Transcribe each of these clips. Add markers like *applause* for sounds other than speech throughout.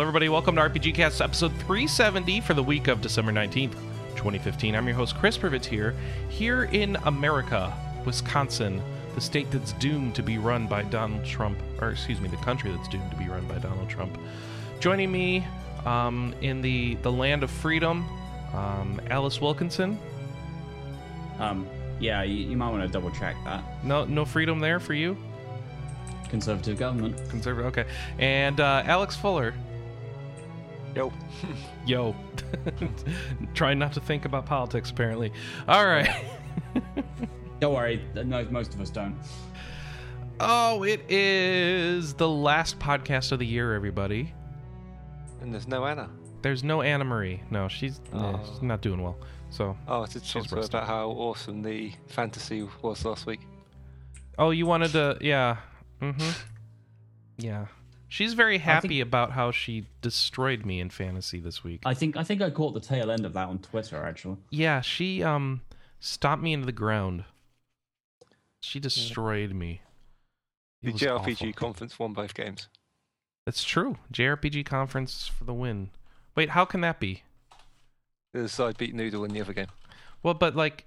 Hello, everybody. Welcome to RPG Cast episode 370 for the week of December 19th, 2015. I'm your host, Chris Privett here, here in America, Wisconsin, the state that's doomed to be run by Donald Trump, or excuse me, the country that's doomed to be run by Donald Trump. Joining me um, in the, the land of freedom, um, Alice Wilkinson. Um, yeah, you, you might want to double check that. No, no freedom there for you. Conservative government. Conservative. Okay. And uh, Alex Fuller. *laughs* Yo. Yo. *laughs* Trying not to think about politics, apparently. All right. *laughs* Don't worry, no, most of us don't. oh, it is the last podcast of the year, everybody. And there's no Anna. There's no Anna Marie. No, she's, eh, Oh. she's not doing well. So, Oh, I did talk to her about how awesome the fantasy was last week. oh, you wanted to, yeah. Mm-hmm. *sighs* Yeah. She's very happy about how she destroyed me in fantasy this week. I think I think I caught the tail end of that on Twitter actually. Yeah, she um stomped me into the ground. She destroyed me. It The JRPG awful. conference won both games. That's true. JRPG conference for the win. Wait, how can that be? The side beat Noodle in the other game. Well, but like,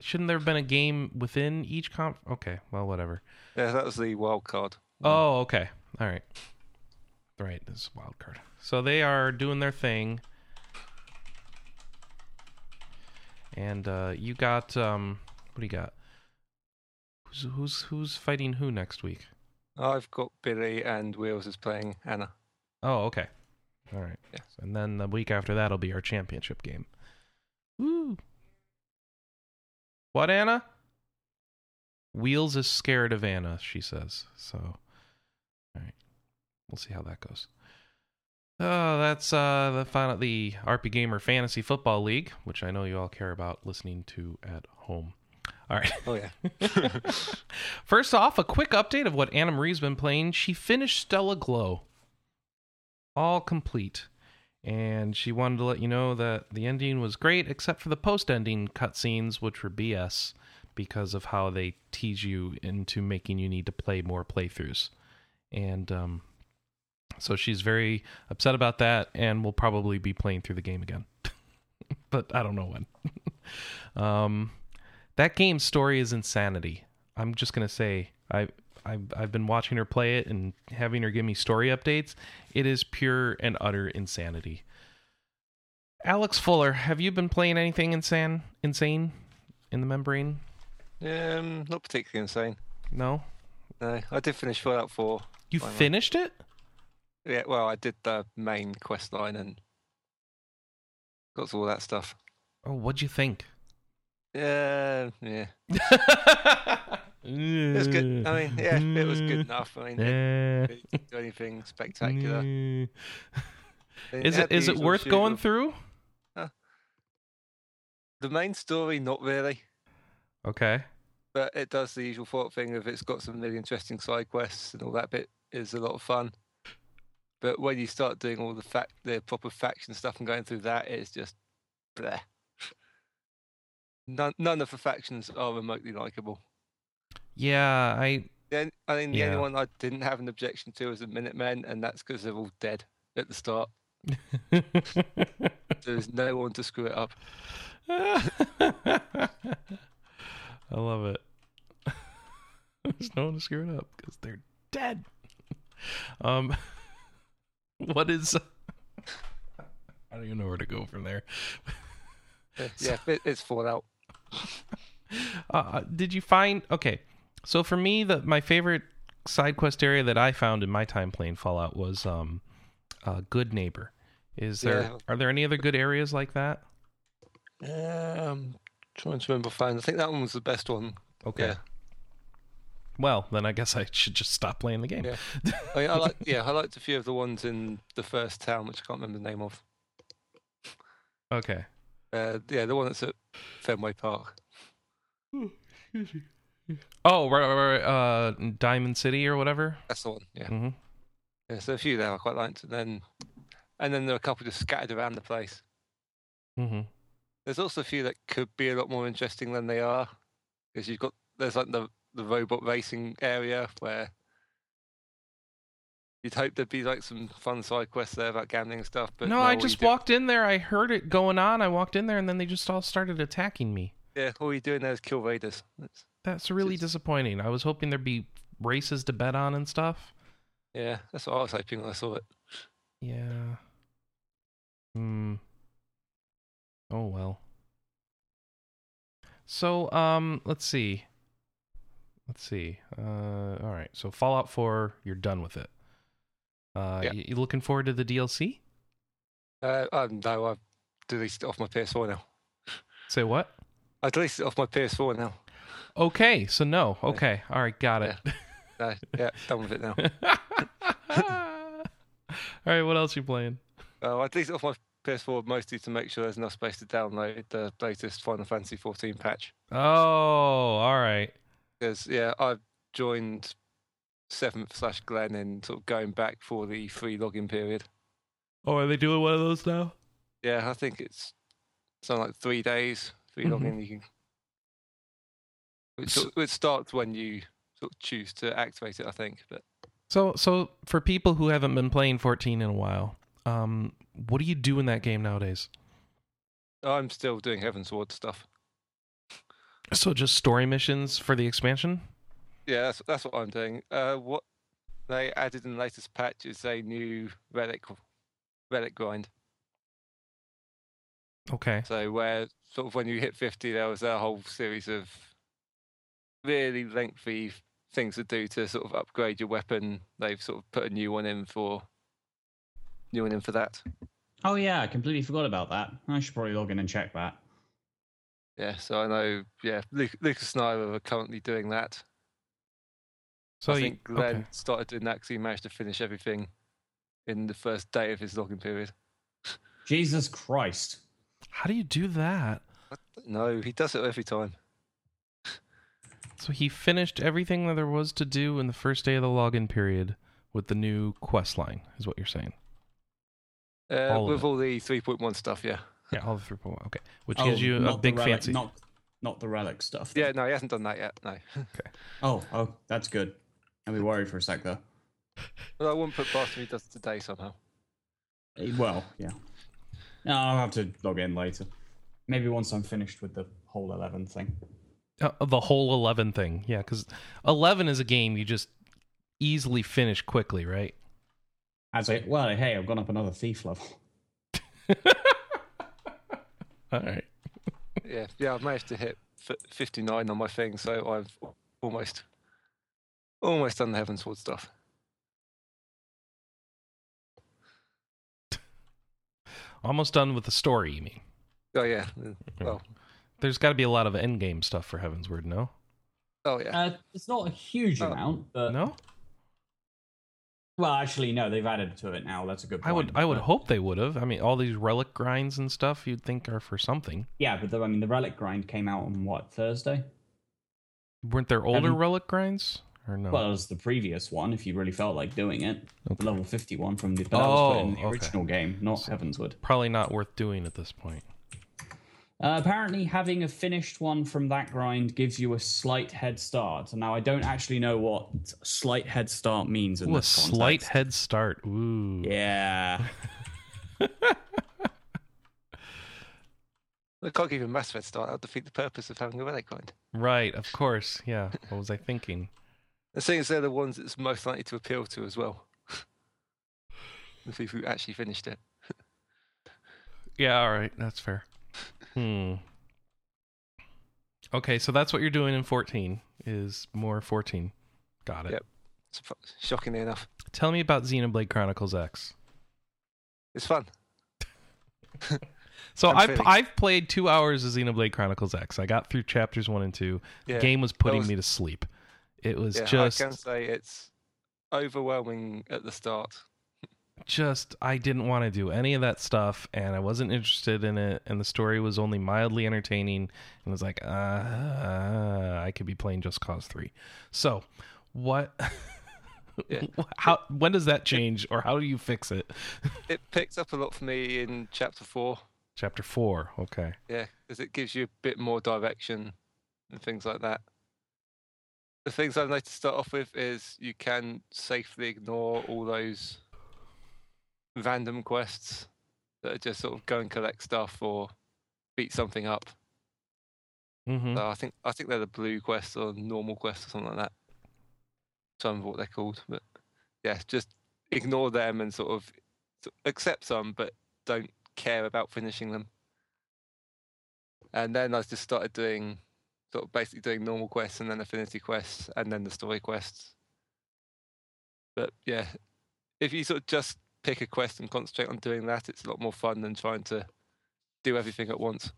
shouldn't there have been a game within each conf? Okay, well, whatever. Yeah, that was the wild card. Oh, okay. All right. Right, this is a wild card. So they are doing their thing. And uh you got um what do you got? Who's who's who's fighting who next week? I've got Billy and Wheels is playing Anna. Oh, okay. All right. Yeah. And then the week after that'll be our championship game. Woo. What, Anna? Wheels is scared of Anna, she says. So, all right. We'll see how that goes. Oh, that's uh, the final, the RP Gamer Fantasy Football League, which I know you all care about listening to at home. All right. Oh yeah. *laughs* *laughs* First off, a quick update of what Anna Marie's been playing. She finished Stella Glow, all complete, and she wanted to let you know that the ending was great, except for the post-ending cutscenes, which were BS because of how they tease you into making you need to play more playthroughs, and um, so she's very upset about that, and will probably be playing through the game again, *laughs* but I don't know when. *laughs* um, that game's story is insanity. I'm just gonna say I I've I've been watching her play it and having her give me story updates. It is pure and utter insanity. Alex Fuller, have you been playing anything insane insane in the membrane? um, not particularly insane. No. No, I did finish Fallout 4. You Why not? finished it? Yeah, well, I did the main quest line and got all that stuff. Oh, what'd you think? Yeah, yeah. it was good. I mean, yeah, it was good *laughs* enough. I mean, it didn't do anything spectacular. *laughs* It Is it the is it worth going of- through? The main story, not really. Okay. But it does the usual Fallout thing of it's got some really interesting side quests and all that bit is a lot of fun. But when you start doing all the fact the proper faction stuff and going through that, it's just bleh. None none of the factions are remotely likable. Yeah, I The on- I mean, the Yeah. only one I didn't have an objection to was the Minutemen, and that's because they're all dead at the start. *laughs* *laughs* *laughs* There's no one to screw it up. I love it. There's no one to screw it up because they're dead. Um, *laughs* what is? I don't even know where to go from there. Yeah, *laughs* it, it's Fallout. Uh, did you find? Okay, so for me, the my favorite side quest area that I found in my time playing Fallout was um, uh, Goodneighbor. Is there? Yeah. Are there any other good areas like that? Um, trying to remember phone. I think that one was the best one. Okay. Yeah. Well, then I guess I should just stop playing the game. Yeah. *laughs* I, mean, I like, yeah, I liked a few of the ones in the first town, which I can't remember the name of. Okay. Uh, yeah, the one that's at Fenway Park. Oh, right, right, right, uh, Diamond City or whatever. That's the one. Yeah. hmm Yeah. So a few there I quite liked, and then and then there are a couple just scattered around the place. hmm There's also a few that could be a lot more interesting than they are, because you've got there's like the the robot racing area where you'd hope there'd be like some fun side quests there about gambling and stuff. But no, no, I just do- walked in there. I heard it going on. I walked in there, and then they just all started attacking me. Yeah, all you're doing there is kill raiders. That's, That's really Just- disappointing. I was hoping there'd be races to bet on and stuff. yeah, that's what I was hoping when I saw it. Yeah. Hmm. Oh well. So, um, let's see. Let's see. Uh, all right. So Fallout 4, you're done with it. Uh, Yeah. you, you looking forward to the DLC? Uh, um, no, I've deleted it off my PS4 now. Say what? I deleted it off my PS4 now. Okay. So no. Okay. All right. Got it. No, yeah, done with it now. *laughs* all right. What else you playing? Uh, I deleted it off my PS4 mostly to make sure there's enough space to download the latest Final Fantasy 14 patch. Oh, all right. Because yeah, I've joined Seventh slash Glen in sort of going back for the free login period. Oh, are they doing one of those now? Yeah, I think it's something like three days free Mhm. login. You can. It, it starts when you sort of choose to activate it, I think. But So, so for people who haven't been playing 14 in a while, um, what do you do in that game nowadays? I'm still doing Heavensward stuff. So, just story missions for the expansion? Yeah, that's that's what I'm doing. Uh, what they added in the latest patch is a new relic relic grind. Okay. So where sort of when you hit 50, there was a whole series of really lengthy things to do to sort of upgrade your weapon. They've sort of put a new one in for new one in for that. Oh yeah, I completely forgot about that. I should probably log in and check that. Yeah, so I know. Yeah, Luke, Lucas and I are currently doing that. So I you, think Glenn okay. started doing that because he managed to finish everything in the first day of his login period. Jesus Christ. how do you do that? No, he does it every time. So he finished everything that there was to do in the first day of the login period with the new quest line, is what you're saying. Uh, All with it. all the 3.1 stuff, yeah. Yeah, all the three point one. Okay, which Oh, gives you a big relic, fancy. Not, not the relic stuff. Yeah, no, he hasn't done that yet. No. Okay. Oh, oh, that's good. I'd be worried for a sec though. but I wouldn't put past him he does it today somehow. Eh, Well, yeah. No, I'll have to log in later. Maybe once I'm finished with the whole 11 thing. Uh, the whole 11 thing. Yeah, because 11 is a game you just easily finish quickly, right? As I, well, hey, I've gone up another thief level. *laughs* All right. Yeah, yeah, I've managed to hit 59 on my thing, so I've almost almost done the Heavensward stuff. Almost done with the story, you mean? Oh yeah, well, There's got to be a lot of endgame stuff for Heavensward, no? oh yeah. Uh, it's not a huge Oh. amount, but No? Well, actually, no, they've added to it now. That's a good. Point, I would I would but- hope they would have. I mean, all these relic grinds and stuff you'd think are for something. Yeah, but the, I mean, the relic grind came out on what Thursday? Weren't there older Haven't- relic grinds? Or no? Well, it was the previous one. If you really felt like doing it, Okay. the level fifty-one from the but that was put in the Oh, okay. original game, not So- Heavensward. Probably not worth doing at this point. Uh, apparently, having a finished one from that grind gives you a slight head start. Now, I don't actually know what slight head start means in Ooh, a this slight head start. Ooh. Yeah. *laughs* I can't give him a massive head start. That'll defeat the purpose of having a relic grind. Right, of course. Yeah. What was I thinking? And seeing as they're the ones it's most likely to appeal to as well. *laughs* the people who actually finished it. Yeah, all right. That's fair. Hmm. Okay, so that's what you're doing in 14 is more 14. Got it. Yep. Surp- Shockingly enough, Tell me about Xenoblade Chronicles X. it's fun. *laughs* So I'm I've feeling- I've played two hours of Xenoblade Chronicles X. I got through chapters one and two. Yeah. The game was putting was- me to sleep. It was yeah, just I can say it's overwhelming at the start. Just I didn't want to do any of that stuff and I wasn't interested in it and the story was only mildly entertaining and was like uh, I could be playing Just Cause 3. So, what *laughs* Yeah. how when does that change or how do you fix it? *laughs* It picks up a lot for me in chapter four. Chapter 4. Okay. Yeah, because it gives you a bit more direction and things like that. the things I'd like to start off with is you can safely ignore all those random quests that are just sort of go and collect stuff or beat something up. Mm-hmm. So I think I think they're the blue quests or normal quests or something like that. Some of what they're called, but yeah, just ignore them and sort of sort of accept some, but don't care about finishing them. And then I just started doing sort of basically doing normal quests and then affinity quests and then the story quests. But yeah, if you sort of just pick a quest and concentrate on doing that, it's a lot more fun than trying to do everything at once.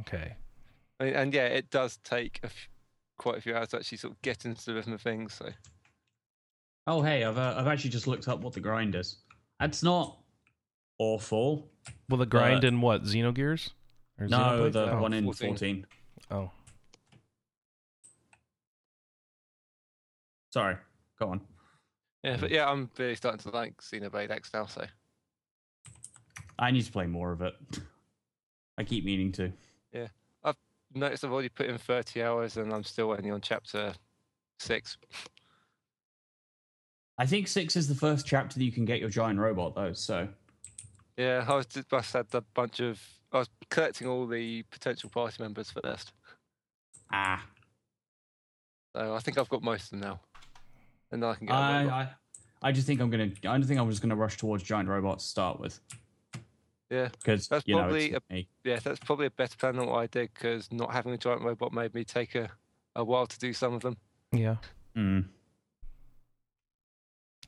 Okay. I mean, and yeah, it does take a f- quite a few hours to actually sort of get into the rhythm of things. So Oh, hey, I've uh, I've actually just looked up what the grind is. That's not awful. Well, the grind in what? Xenogears? Or No, Xenoblade? the oh. one in 14. 14. Oh. Sorry, go on. Yeah, but yeah, I'm really starting to like Xenoblade X now. So I need to play more of it. *laughs* I keep meaning to. Yeah, I've noticed I've already put in 30 hours and I'm still only on chapter six. I think six is the first chapter that you can get your giant robot, though. So Yeah, I was just I had a bunch of I was collecting all the potential party members first. ah, So I think I've got most of them now, and then I can get. a I, robot. I I just think I'm gonna. I don't think I'm just gonna rush towards giant robots to start with Yeah, because That's you know probably it's me. yeah, that's probably a better plan than what I did because not having a giant robot made me take a, a while to do some of them, Yeah. Mm.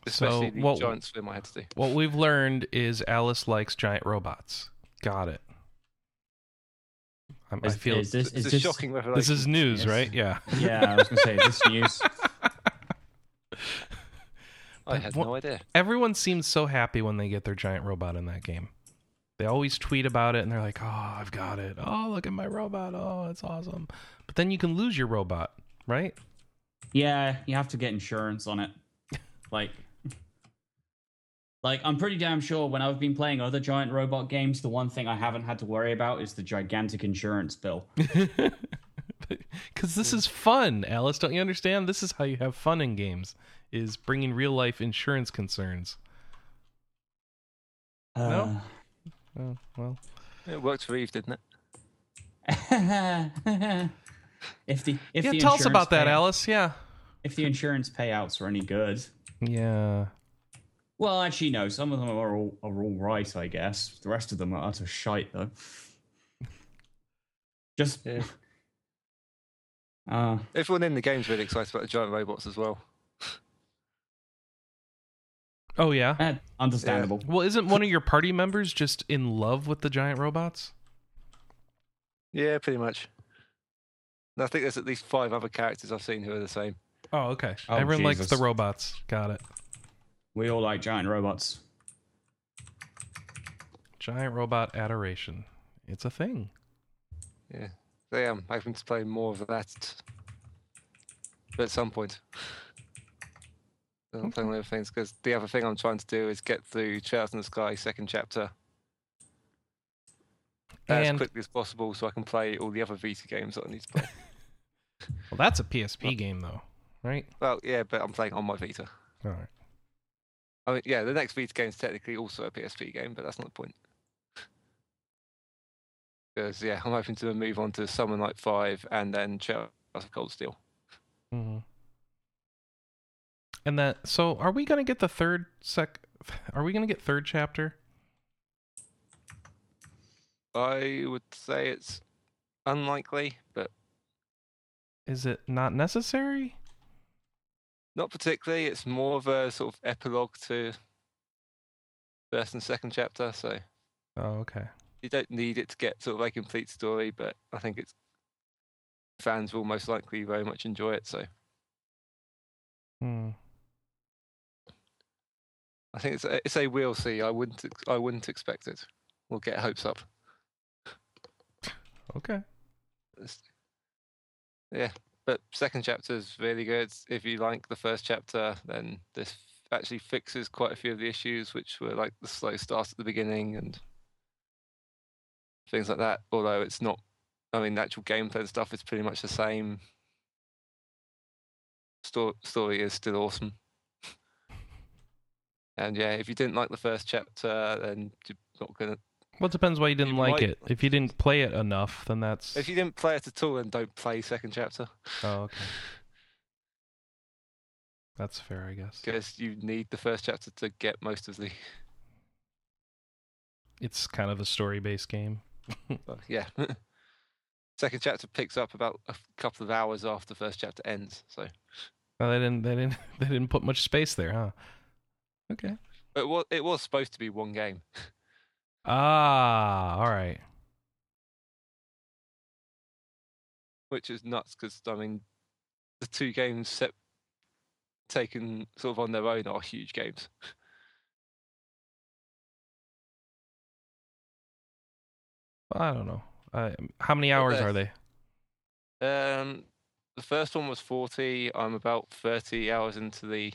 especially So the what- giant swim I had to do. What we've learned is Alice likes giant robots. Got it. I'm, I feel is this it's is a this shocking revelation. this is news, yes. right? Yeah. Yeah, I was gonna say this *laughs* news. I had What- no idea. Everyone seems so happy when they get their giant robot in that game. They always tweet about it and they're like, "Oh, I've got it. Oh, look at my robot. Oh, it's awesome." But then you can lose your robot, right? Yeah, you have to get insurance on it. *laughs* Like, like I'm pretty damn sure when I've been playing other giant robot games, the one thing I haven't had to worry about is the gigantic insurance bill. *laughs* Because this is fun, Alice. Don't you understand? This is how you have fun in games: is bringing real life insurance concerns. No? Oh, well, It worked for Eve, didn't it? Uh, *laughs* if the if yeah. the Tell us about that, pay- Alice. Yeah. If the insurance payouts are any good, Yeah. well, actually, no. Some of them are all are all right, I guess. The rest of them are utter shite, though. Just, Yeah. *laughs* uh, Everyone in the game's really excited about the giant robots as well. Oh yeah. eh, understandable. Well, isn't one of your party members just in love with the giant robots? Yeah, pretty much. And I think there's at least five other characters I've seen who are the same. Oh, okay. Oh, Everyone likes the robots. Got it. We all like giant robots. Giant robot adoration. It's a thing. Yeah. So yeah, I'm hoping to play more of that at some point. I'm playing other things because the other thing I'm trying to do is get through Trails in the Sky second chapter as quickly as possible so I can play all the other Vita games that I need to play. *laughs* well, that's a PSP game though, right? well, yeah, but I'm playing on my Vita. All right. I mean, yeah, the next Vita game is technically also a PSP game, but that's not the point. Because yeah, I'm hoping to move on to Summon Night Five and then Trails of Cold Steel. hmm And that. So, are we gonna get the third sec? Are we gonna get third chapter? I would say it's unlikely, but Is it not necessary? not particularly. It's more of a sort of epilogue to first and second chapter, so Oh, okay. you don't need it to get sort of a complete story. But I think it's fans will most likely very much enjoy it. So Hmm. I think it's a, it's a we'll see. I wouldn't I wouldn't expect it. We'll get hopes up. Okay. Yeah, but second chapter is really good. If you like the first chapter, then this actually fixes quite a few of the issues, which were like the slow start at the beginning and things like that. Although it's not, I mean, the actual gameplay and stuff is pretty much the same. sto- story is still awesome. And yeah, if you didn't like the first chapter, then you're not gonna. Well, it depends why you didn't You like might- it. If you didn't play it enough, then that's. If you didn't play it at all, then don't play second chapter Oh, okay. That's fair, I guess. because you need the first chapter to get most of the. It's kind of a story-based game. *laughs* yeah. *laughs* second chapter picks up about a couple of hours after the first chapter ends. So, Well, they didn't. They didn't. *laughs* They didn't put much space there, huh? Okay. but it was, it was supposed to be one game. *laughs* Ah, all right. which is nuts because I mean, the two games set, taken sort of on their own are huge games. I don't know. Uh, how many hours are they? Um, the first one was forty. I'm about thirty hours into the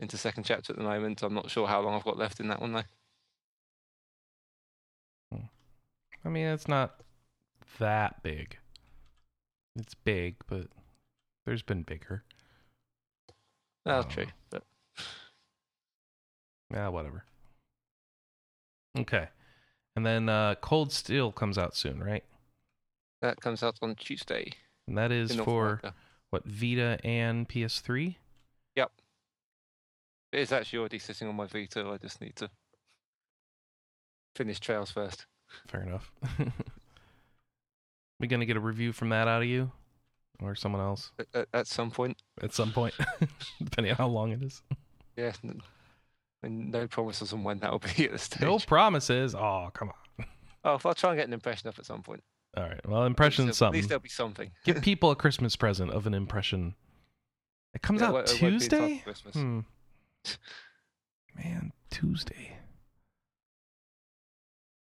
into second chapter at the moment. I'm not sure how long I've got left in that one though. I mean, it's not that big. It's big, but there's been bigger. That's Oh. true, but Yeah, whatever. Okay. And then uh, Cold Steel comes out soon, right? that comes out on Tuesday. And that is for America. what Vita and PS3. It is actually already sitting on my Vita. I just need to finish Trails first. Fair enough. *laughs* we gonna get a review from that out of you, or someone else At, at, at some point, at some point, *laughs* depending on how long it is. yeah. And no promises on when that will be at this stage. No promises. Oh, come on. *laughs* Oh, I'll try and get an impression up at some point. All right. Well, At impression's least, something. At least there'll be something. Give people a Christmas present of an impression. It comes Yeah, out it won't- it won't be in Tuesday. Christmas. Hmm. *laughs* Man, Tuesday.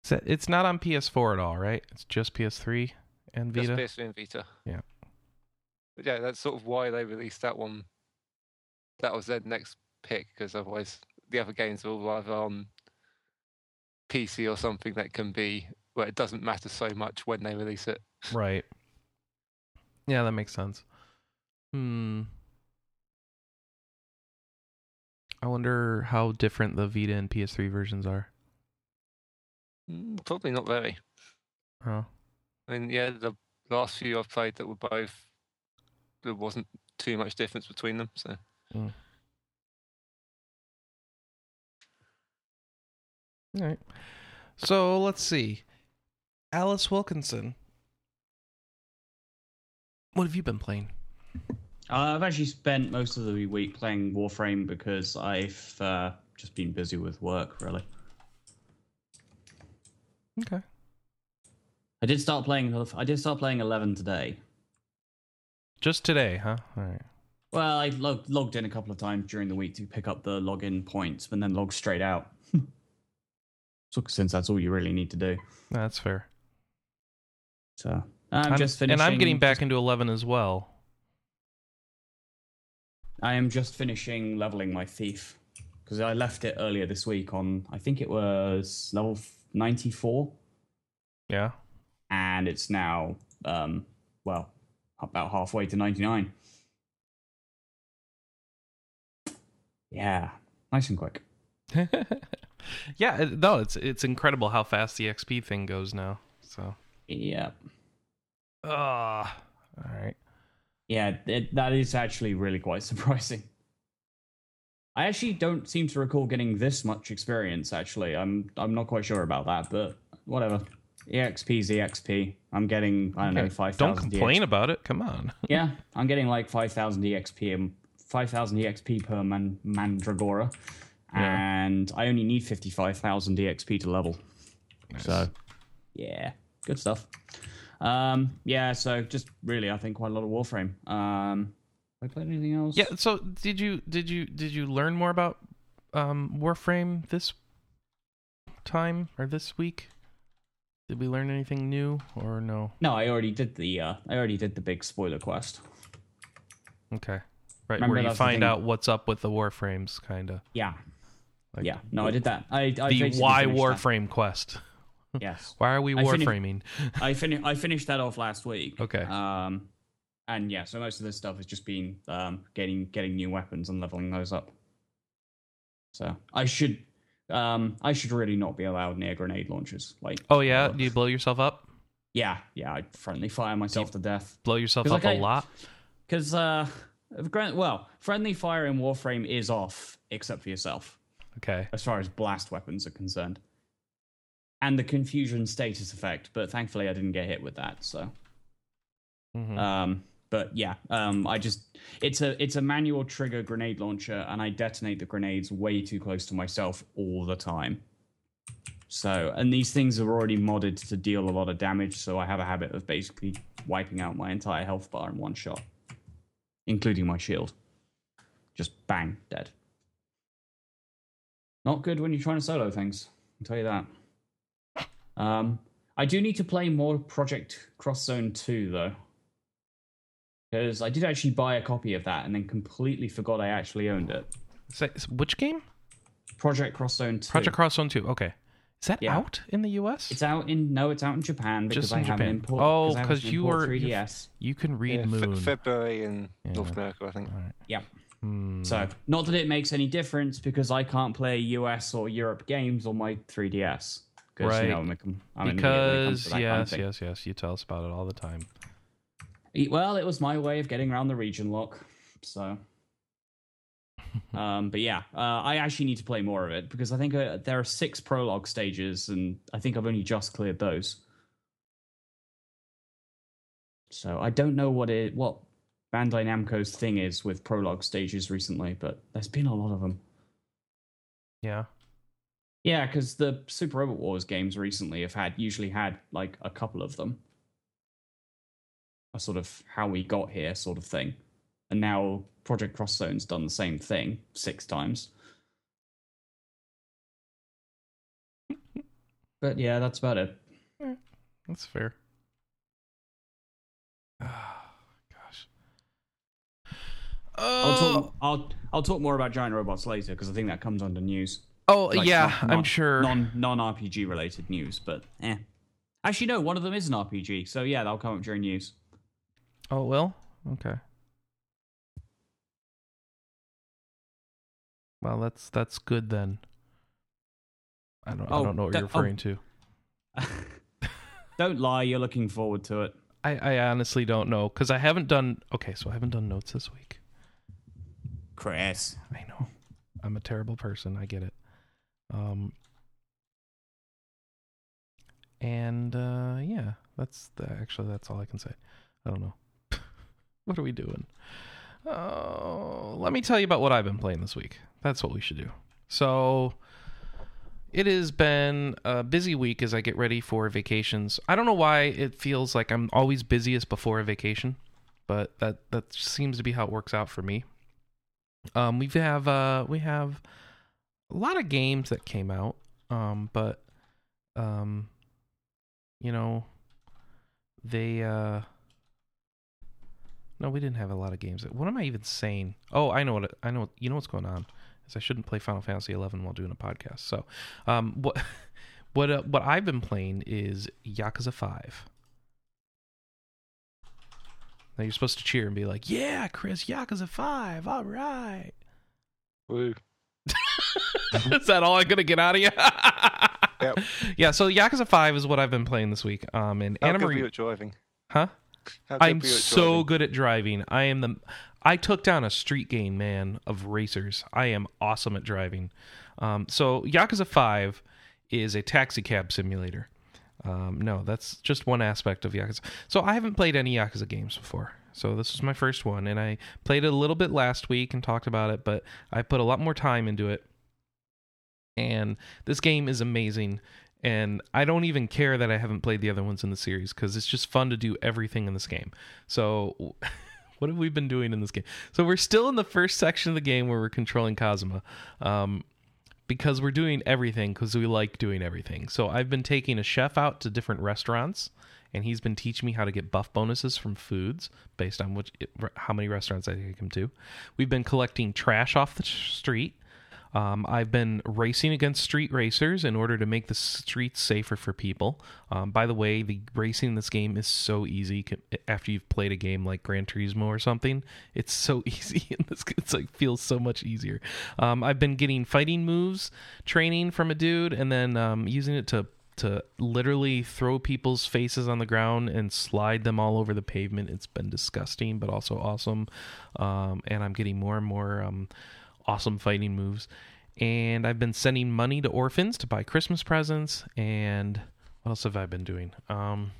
That- It's not on PS4 at all, right? It's just PS3 and Vita. Just Vita. PS3 and Vita. Yeah. But yeah, that's sort of why they released that one. That was their next pick because otherwise the other games are all either on PC or something that can be where it doesn't matter so much when they release it. Right. Yeah, that makes sense. Hmm. I wonder how different the Vita and PS3 versions are. Mm, Probably not very. Oh. I mean, yeah, the last few I've played that were both, there wasn't too much difference between them. So All right. So let's see. Alice Wilkinson. What have you been playing? Uh, I've actually spent most of the week playing Warframe because I've uh, just been busy with work, really. Okay. I did start playing. I did start playing Eleven today. Just today, huh? All right. Well, I log- logged in a couple of times during the week to pick up the login points, and then logged straight out. *laughs* so, since that's all you really need to do, That's fair. so I'm, just finishing. and I'm getting back into 11 as well. I am just finishing leveling my thief because I left it earlier this week on. I think it was level ninety four, Yeah. and it's now um well about halfway to ninety nine. Yeah, nice and quick. *laughs* yeah, no, it's it's incredible how fast the XP thing goes now. So, Yeah, ah, all right. Yeah, it, that is actually really quite *laughs* surprising. I actually don't seem to recall getting this much experience. Actually, I'm I'm not quite sure about that, but whatever. EXP is EXP. I'm getting I don't know Okay, five Don't thousand. complain about it. Come on. *laughs* Yeah, I'm getting like 5,000 EXP, and um, 5,000 EXP per man, Mandragora, Yeah. and I only need 55,000 EXP to level. So, yeah, good stuff. Um, yeah, so just really, I think quite a lot of Warframe. Um, I played anything else? Yeah. So, did you did you did you learn more about um, Warframe this time or this week? Did we learn anything new or no? No, I already did the. Uh, I already did the big spoiler quest. Okay. Right, Remember where you find out what's up with the Warframes, kind of. Yeah, Like yeah. No, I did that. I, I the why finished that. Warframe quest. Yes. Why are we I finished- Warframing? I finished I finished that off last week. Okay. Um, and yeah, so most of this stuff has just been um, getting getting new weapons and leveling those up. So I should um, I should really not be allowed near grenade launchers. Like Oh yeah, do you blow yourself up? yeah, yeah, I'd friendly fire myself to death. Blow yourself up like, a I- lot? Because, uh, well, friendly fire in Warframe is off, except for yourself, Okay. as far as blast weapons are concerned. And the confusion status effect, but thankfully I didn't get hit with that, so. Mhm. Um, but yeah, um, I just it's a it's a manual trigger grenade launcher, and I detonate the grenades way too close to myself all the time. So, and these things are already modded to deal a lot of damage, so I have a habit of basically wiping out my entire health bar in one shot, including my shield. Just bang, dead. Not good when you're trying to solo things. I'll tell you that. Um, I do need to play more Project Cross Zone 2, though. Because I did actually buy a copy of that and then completely forgot I actually owned it. Is that- is- which game? Project Cross Zone 2. Project Cross Zone 2. Okay. Is that Yeah. out in the US? It's out in no, it's out in Japan because Just I in have Japan. an import. Oh, I have 'cause an you import were- 3DS. you can read Yeah, Fe- Moon. February in Yeah. North America, I think. All right. Yeah. Hmm. So, not that it makes any difference because I can't play US or Europe games on my 3DS. Because Right. you know, I'm, I'm an idiot when it comes because to yes, kind of yes, yes, you tell us about it all the time. Well, it was my way of getting around the region lock. So, *laughs* um, but yeah, uh, I actually need to play more of it because I think uh, there are six prologue stages, and I think I've only just cleared those. So I don't know what it what Bandai Namco's thing is with prologue stages recently, but there's been a lot of them. Yeah. Yeah, because the Super Robot Wars games recently have had usually had like a couple of them. A sort of how we got here sort of thing. And now Project Cross Zone's done the same thing six times. But yeah, that's about it. That's fair. Ah, *sighs* gosh. I'll Oh, talk. I'll I'll talk more about giant robots later because I think that comes under news. Oh Like, yeah, I'm sure. Non non RPG related news, but eh. Actually, no. One of them is an RPG, so yeah, that'll come up during news. Oh, it will? Okay. Well, that's that's good then. I don't I Oh, don't know what you're oh. referring to. *laughs* Don't lie. You're looking forward to it. I, I honestly don't know because I haven't done. Okay, so I haven't done notes this week. Chris. I know. I'm a terrible person. I get it. Um. And uh, yeah, that's the, actually that's all I can say. I don't know. *laughs* what are we doing? Oh, let me tell you about what I've been playing this week. That's what we should do. So, it has been a busy week as I get ready for vacations. I don't know why it feels like I'm always busiest before a vacation, but that that seems to be how it works out for me. Um, we have uh, we have a lot of games that came out, um, but um, you know, they uh, no, we didn't have a lot of games. What am I even saying? Oh, I know what I know. You know what's going on is I shouldn't play Final Fantasy eleven while doing a podcast. So, um, what *laughs* what uh, what I've been playing is Yakuza Five. Now you're supposed to cheer and be like, "Yeah, Chris, Yakuza Five, all right." Woo. *laughs* *laughs* is that all I'm gonna get out of you? *laughs* Yep. Yeah. So Yakuza Five is what I've been playing this week. Um, and How Anna good were you at driving? huh? I'm so good at driving. I am the. I took down a street game man of racers. I am awesome at driving. Um, so Yakuza Five is a taxi cab simulator. Um, no, that's just one aspect of Yakuza. So I haven't played any Yakuza games before. So this is my first one, and I played it a little bit last week and talked about it, but I put a lot more time into it. And this game is amazing, and I don't even care that I haven't played the other ones in the series because it's just fun to do everything in this game. So. *laughs* What have we been doing in this game? So we're still in the first section of the game where we're controlling Kazuma. Um, because we're doing everything because we like doing everything. So I've been taking a chef out to different restaurants, and he's been teaching me how to get buff bonuses from foods based on which how many restaurants I take him to. We've been collecting trash off the street. Um, I've been racing against street racers in order to make the streets safer for people. Um, by the way, the racing in this game is so easy. After you've played a game like Gran Turismo or something, it's so *laughs* easy. In this, it's like feels so much easier. Um, I've been getting fighting moves training from a dude, and then um, using it to to literally throw people's faces on the ground and slide them all over the pavement. It's been disgusting, but also awesome. Um, and I'm getting more and more um, awesome fighting moves. And I've been sending money to orphans to buy Christmas presents. And what else have I been doing? Um,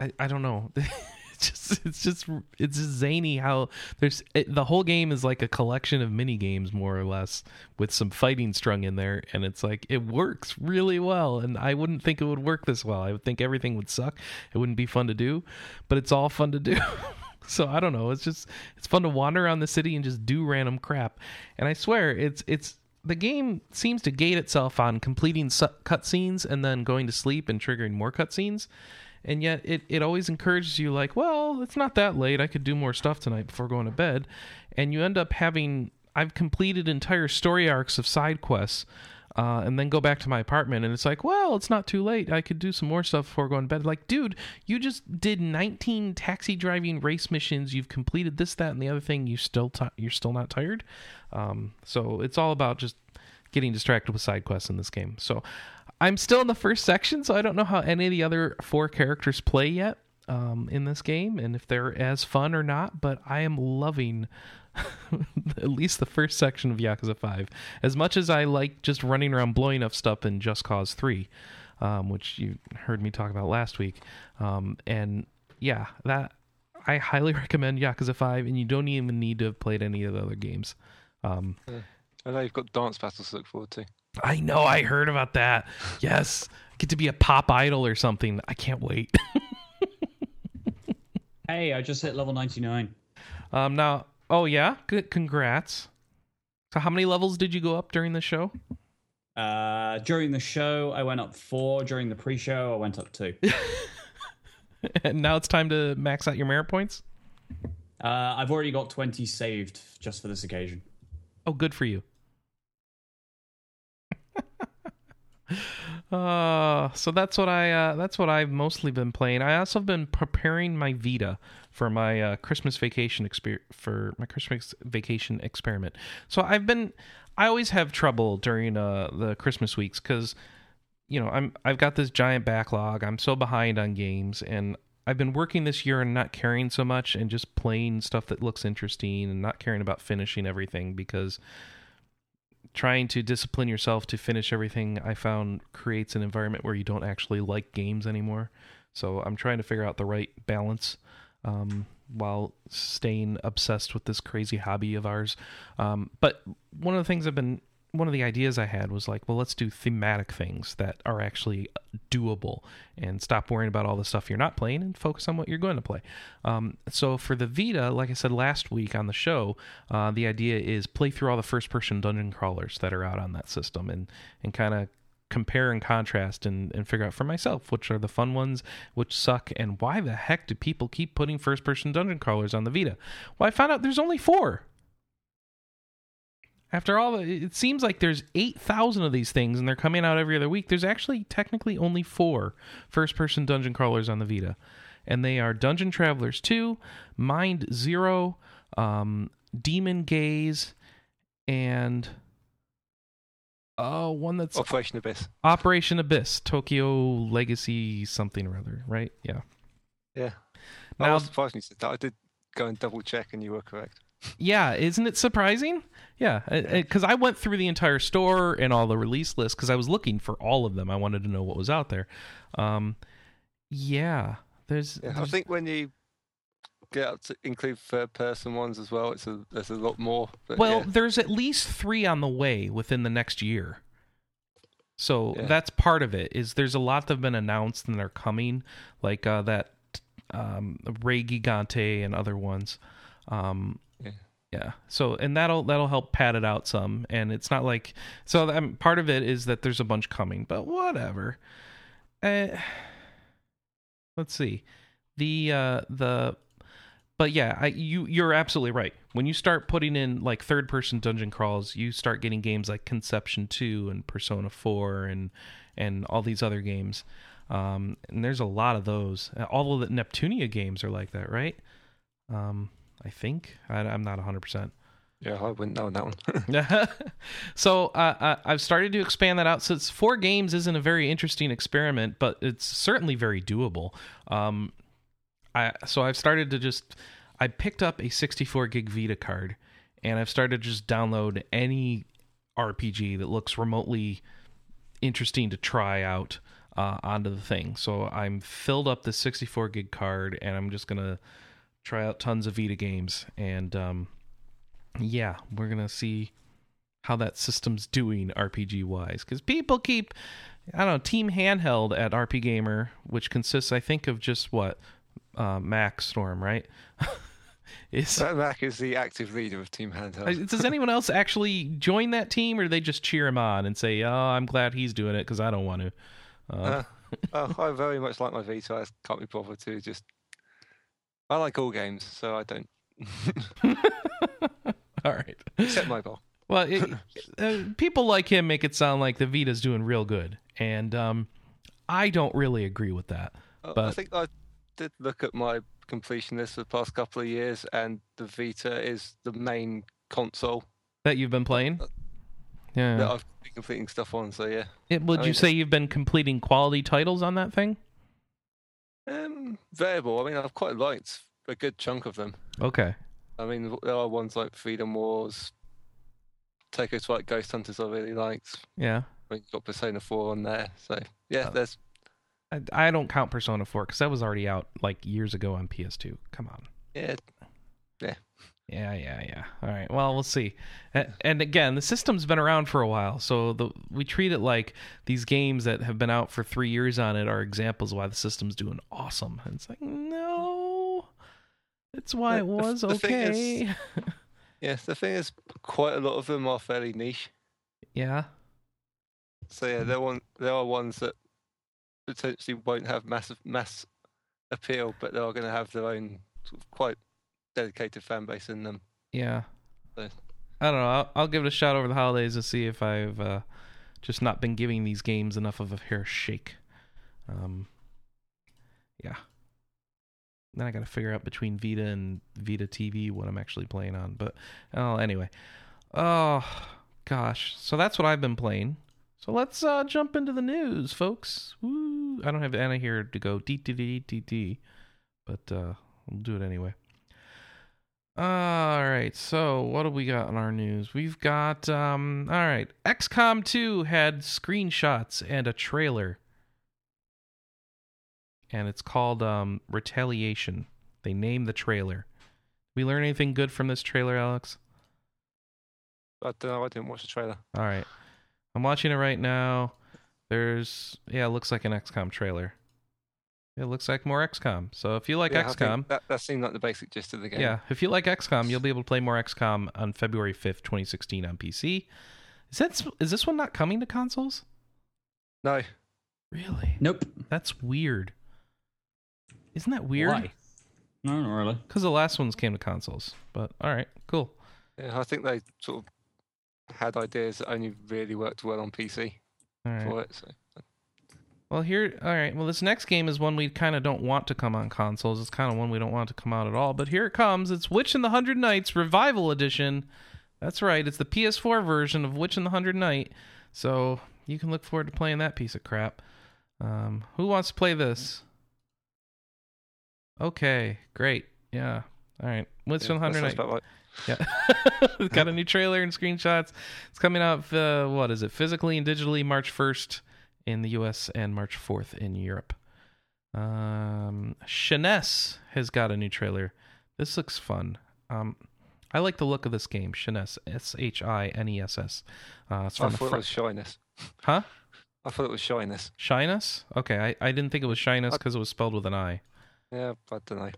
I, I don't know. *laughs* it's just it's just it's just zany how there's it, the whole game is like a collection of mini games more or less with some fighting strung in there and it's like it works really well and I wouldn't think it would work this well. I would think everything would suck. It wouldn't be fun to do, but it's all fun to do. *laughs* *laughs* so I don't know. It's just it's fun to wander around the city and just do random crap. And I swear it's it's the game seems to gate itself on completing su- cutscenes and then going to sleep and triggering more cutscenes and yet it, it always encourages you like well it's not that late i could do more stuff tonight before going to bed and you end up having i've completed entire story arcs of side quests uh, and then go back to my apartment and it's like well it's not too late. I could do some more stuff before going to bed. Like dude you just did 19 taxi driving race missions. You've completed this that and the other thing. You still t- you're still not tired? Um, so it's all about just getting distracted with side quests in this game. So I'm still in the first section, so I don't know how any of the other four characters play yet um, in this game and if they're as fun or not, but I am loving *laughs* at least the first section of Yakuza 5. As much as I like just running around blowing up stuff in Just Cause 3, um, which you heard me talk about last week. Um, and yeah, that I highly *laughs* recommend Yakuza 5, and you don't even need to have played any of the other games. Um, I know you've got dance battles to look forward to. I know. I heard about that. *laughs* Yes, get to be a pop idol or something. I can't wait. hey, I just hit level ninety nine. Um. Now. Oh yeah. Good. Congrats. So, how many levels did you go up during the show? Uh, during the show, I went up four. During the pre-show, I went up two. *laughs* and now it's time to max out your merit points. Uh, I've already got twenty saved just for this occasion. Oh, good for you. *laughs* Uh, so that's what I uh, that's what I've mostly been playing. I also have been preparing my Vita for my uh, Christmas vacation exper- for my Christmas vacation experiment. So I've been I always have trouble during uh, the Christmas weeks because you know I'm I've got this giant backlog. I'm so behind on games, and I've been working this year and not caring so much and just playing stuff that looks interesting and not caring about finishing everything because trying to discipline yourself to finish everything I found creates an environment where you don't actually like games anymore. So I'm trying to figure out the right balance um, while staying obsessed with this crazy hobby of ours. Um, but one of the things I've been one of the ideas I had was like, well, let's do thematic things that are actually doable and stop worrying about all the stuff you're not playing and focus on what you're going to play. Um, so for the Vita, like I said last week on the show, uh, the idea is play through all the first person dungeon crawlers that are out on that system and, and kind of compare and contrast and, and figure out for myself which are the fun ones, which suck, and why the heck do people keep putting first person dungeon crawlers on the Vita? Well, I found out there's only four. After all, it seems like there's 8,000 of these things and they're coming out every other week. There's actually technically only four first person dungeon crawlers on the Vita. And they are Dungeon Travelers 2, Mind Zero, um, Demon Gaze, and. Oh, one that's Operation Abyss. Operation Abyss, Tokyo Legacy something or other, right? Yeah. Yeah. Now, I was surprised you said that. I did go and double check, and you were correct. Yeah, isn't it surprising? Yeah, because I went through the entire store and all the release lists because I was looking for all of them. I wanted to know what was out there. Um, yeah, there's, yeah, there's. I think when you get up to include third person ones as well, it's a there's a lot more. well, yeah. there's at least three on the way within the next year. So yeah. that's part of it. Is there's a lot that have been announced and they're coming, like uh, that um, Ray Gigant and other ones. Um, yeah. So and that'll that'll help pad it out some, and it's not like so. Um, part of it is that there's a bunch coming, but whatever. Uh, let's see, the uh, the but yeah, I, you you're absolutely right. When you start putting in like third person dungeon crawls, you start getting games like Conception Two and Persona Four and and all these other games. Um, and there's a lot of those. All of the Neptunia games are like that, right? Um, I think I, I'm not 100. percent Yeah, I wouldn't know that one. *laughs* *laughs* so uh, I- I've started to expand that out. Since four games isn't a very interesting experiment, but it's certainly very doable. Um, I so I've started to just I picked up a 64 gig Vita card, and I've started to just download any RPG that looks remotely interesting to try out uh, onto the thing. So I'm filled up the 64 gig card, and I'm just gonna try out tons of Vita games and. Um, yeah, we're gonna see how that system's doing RPG wise because people keep I don't know Team Handheld at RP Gamer, which consists I think of just what uh, Mac Storm, right? *laughs* Is That Mac is the active leader of Team Handheld. does anyone else actually join that team, or do they just cheer him on and say, "Oh, I'm glad he's doing it because I don't want to"? Uh, Uh, oh, *laughs* I very much like my Vita. I can't be bothered to just. I like all games, so I don't. *laughs* all right. Except mobile. Well, it, uh, people like him make it sound like the Vita's doing real good, and um, I don't really agree with that. Uh, I But- think I did look at my completion list for the past couple of years, and the Vita is the main console That you've been playing. Yeah. that I've been completing stuff on. So yeah, It, would I you mean, say you've been completing quality titles on that thing? um, variable. I mean, I've quite liked a good chunk of them. Okay. I mean, there are ones like Freedom Wars, Tokyo Twilight Ghost Hunters. I really liked. Yeah. I mean, you've got Persona Four on there, so yeah, Oh. there's I, I don't count Persona 4 because that was already out like years ago on PS2. Come on. yeah, Yeah, yeah, yeah. yeah. All right. Well, we'll see. And again, the system's been around for a while, so the we treat it like these games that have been out for three years on it are examples of why the system's doing awesome. And it's like, no, it's why it The- the- was the thing is- okay. *laughs* yeah. The thing is, quite a lot of them are fairly niche. *laughs* yeah. So yeah, there one there are ones that potentially won't have massive mass appeal, but they are going to have their own sort of quite dedicated fan base in them. Yeah. So- I don't know. I'll, I'll give it a shot over the holidays to see if I've uh, just not been giving these games enough of a fair shake. Um, yeah. Then I got to figure out between Vita and Vita TV what I'm actually playing on. But oh, anyway. Oh gosh. So that's what I've been playing. So let's uh, jump into the news, folks. Woo. I don't have Anna here to go dee dee dee dee dee, but uh, we'll do it anyway. All right. So what do we got in our news? We've got um. All right. XCOM 2 had screenshots and a trailer, and it's called um Retaliation. They named the trailer. We learn anything good from this trailer, Alex? I don't know. I didn't watch the trailer. All right. I'm watching it right now. There's yeah, it looks like an XCOM trailer. It looks like more XCOM. So if you like Yeah, XCOM, that that seemed like the basic gist of the game. yeah, if you like XCOM, you'll be able to play more XCOM on February 5th, 2016 on PC. Is that is this one not coming to consoles? No. Really? Nope. That's weird. Isn't that weird? Why? No, not really. Because the last ones came to consoles. But all right, cool. Yeah, I think they sort of had ideas that only really worked well on PC right. for it. So Well, here, all right. Well, this next game is one we kind of don't want to come on consoles. It's kind of one we don't want to come out at all. But here it comes. It's Witch in the Hundred Knights Revival Edition. That's right. It's the PS4 version of Witch in the Hundred Knight. So you can look forward to playing that piece of crap. Um, who wants to play this? Okay, great. Yeah. All right. Witch yeah, in the Hundred Knight. Yeah. *laughs* got a new trailer and screenshots. It's coming out, uh, what is it, physically and digitally March 1st in the US and March 4th in Europe. Um, Shiness has got a new trailer. This looks fun. Um, I like the look of this game, Shiness, S H I N E S S. Uh, it's from the thought it was shyness. Huh? I thought it was shyness. Shyness? Okay, I, I didn't think it was Shyness because it was spelled with an I. Yeah, I don't know.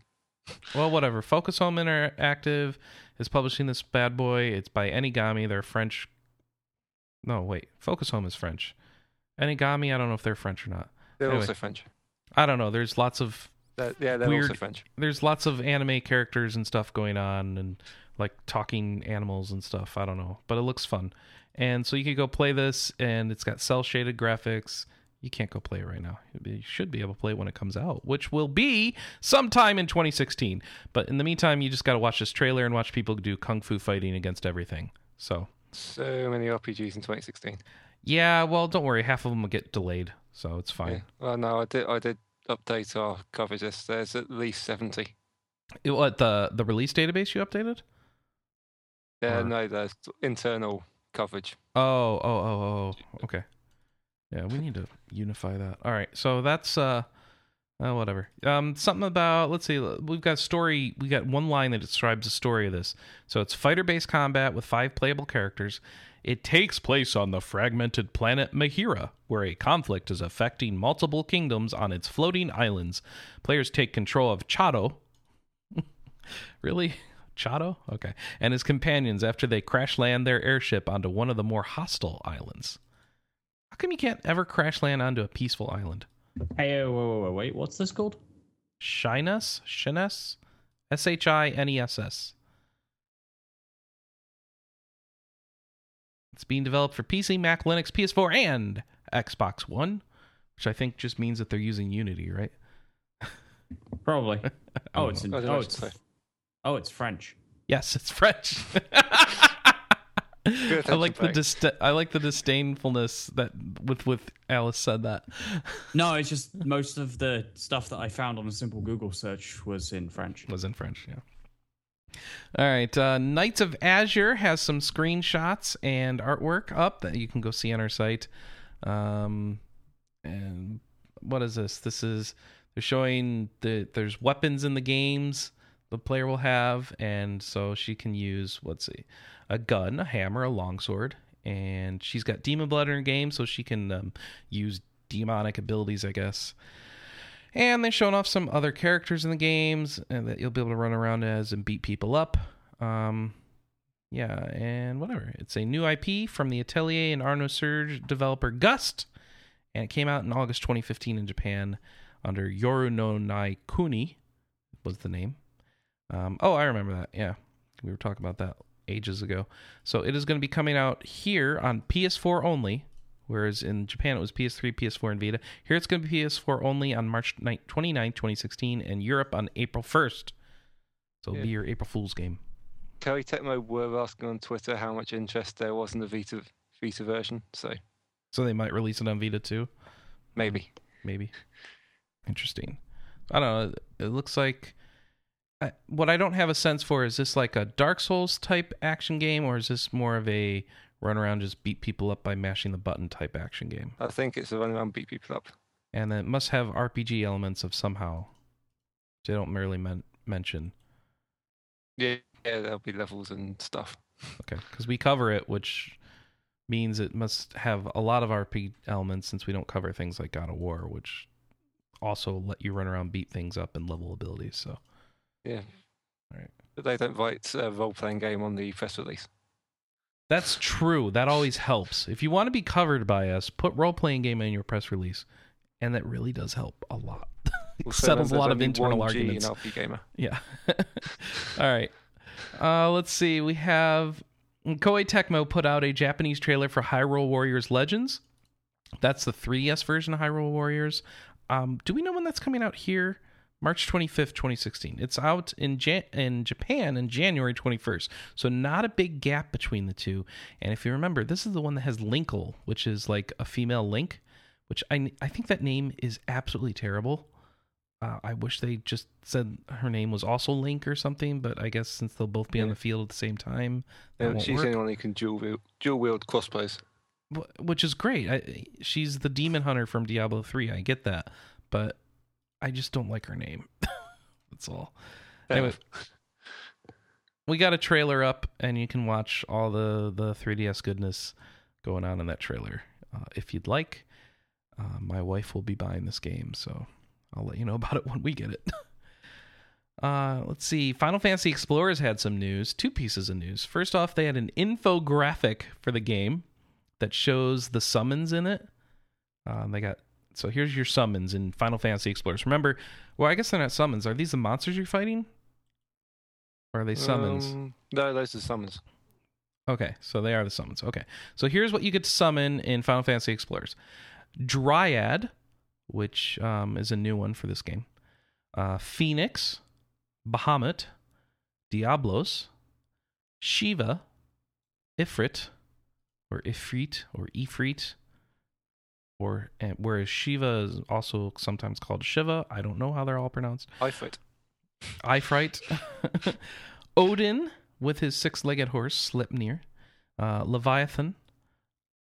Well, whatever. Focus Home Interactive is publishing this bad boy. It's by Enigami. They're French. No, wait. Focus Home is French. Enigami, I don't know if they're French or not. They're Anyway. also French. I don't know. There's lots of They're, yeah, they're Weird. also French. there's lots of anime characters and stuff going on and like talking animals and stuff. I don't know, but it looks fun. And so you could go play this and it's got cell shaded graphics. You can't go play it right now. You should be able to play it when it comes out, which will be sometime in 2016. But in the meantime, you just got to watch this trailer and watch people do kung fu fighting against everything. So, So many RPGs in 2016. yeah, well, don't worry. Half of them will get delayed, so it's fine. Yeah. Well, no, I did. I did update our coverage list. There's at least 70. It- what the the release database you updated? Yeah, Or- no, there's internal coverage. Oh, oh, oh, oh. oh okay. Yeah, we need to unify that. All right. So that's uh, uh whatever. Um something about let's see, we've got a story, we got one line that describes the story of this. So it's fighter-based combat with five playable characters. It takes place on the fragmented planet Mahira, where a conflict is affecting multiple kingdoms on its floating islands. Players take control of Chato. *laughs* really? Chato? Okay. And his companions after they crash land their airship onto one of the more hostile islands. How come you can't ever crash land onto a peaceful island? Hey, wait, wait, wait, wait. What's this called? Shyness? Shyness? S H I N E S S. It's being developed for PC, Mac, Linux, PS4, and Xbox One, which I think just means that they're using Unity, right? *laughs* Probably. *laughs* Oh, it's in, I oh, oh it's what to say. oh, it's French. Yes, it's French. *laughs* I like the Frank. dis- I like the disdainfulness that with with Alice said that. No, it's just most of the stuff that I found on a simple Google search was in French. was in French, yeah. All right, uh, Knights of Azure has some screenshots and artwork up that you can go see on our site. Um, and what is this? This is they're showing that there's weapons in the games the player will have, and so she can use let's see, a gun, a hammer, a longsword, and she's got demon blood in her game, so she can um, use demonic abilities, I guess. And they're showing off some other characters in the games and that you'll be able to run around as and beat people up. Um, yeah, and whatever. It's a new IP from the Atelier and Ar nosurge developer Gust, and it came out in August 2015 in Japan under Yoru no Nai Kuni was the name. Um, oh, I remember that. Yeah, we were talking about that ages ago. So it is going to be coming out here on PS4 only, whereas in Japan it was PS3, PS4, and Vita. Here it's going to be PS4 only on March 9, 29, 2016, and Europe on April 1st. So it'll be your April Fool's game. Koei Tecmo were asking on Twitter how much interest there was in the Vita Vita version. So So they might release it on Vita too. maybe. maybe. Interesting. I don't know. It looks like I, what I don't have a sense for is this like a Dark Souls type action game, or is this more of a run around just beat people up by mashing the button type action game? I think it's a run around beat people up. And it must have RPG elements of somehow. They don't merely men- mention. Yeah, yeah, there'll be levels and stuff. Okay, because we cover it, which means it must have a lot of RP elements since we don't cover things like God of War, which also let you run around, beat things up, and level abilities. So Yeah. Alright. But they don't write a role playing game on the press release. that's true. That always helps. If you want to be covered by us, put role playing game in your press release, and that really does help a lot. *laughs* it Also, settles a lot of internal in arguments. RP Gamer. *laughs* Yeah. *laughs* All right. Uh, let's see. We have Koei Tecmo put out a Japanese trailer for Hyrule Warriors Legends. That's the 3DS version of Hyrule Warriors. Um, do we know when that's coming out here? March 25th, 2016. It's out in Jan- in Japan in January 21st. So not a big gap between the two. And if you remember, this is the one that has Linkle, which is like a female Link, which I I think that name is absolutely terrible. Uh, I wish they just said her name was also Link or something, but I guess since they'll both be on the field at the same time, Yeah, she's work. the only one who can dual wield, dual wield crossbows. Wh- which is great. I, she's the demon hunter from Diablo 3. I get that, but I just don't like her name. *laughs* That's all. Anyway, we got a trailer up, and you can watch all the the 3DS goodness going on in that trailer. Uh, if you'd like, uh, my wife will be buying this game, so I'll let you know *laughs* about it when we get it. *laughs* Uh, let's see. Final Fantasy Explorers had some news. Two pieces of news. First off, they had an infographic for the game that shows the summons in it. Um, they got So here's your summons in Final Fantasy Explorers. Remember, well, I guess they're not summons. Are these the monsters you're fighting? Or are they summons? Um, no, those are summons. Okay, so they are the summons. Okay, so here's what you get to summon in Final Fantasy Explorers: Dryad, which um, is a new one for this game. Uh, Phoenix, Bahamut, Diablos, Shiva, Ifrit, or Ifrit, or Ifrit, or and whereas Shiva is also sometimes called Shiva. I don't know how they're all pronounced. Ifrit. Ifrit, *laughs* Odin with his six-legged horse Sleipnir, uh, Leviathan,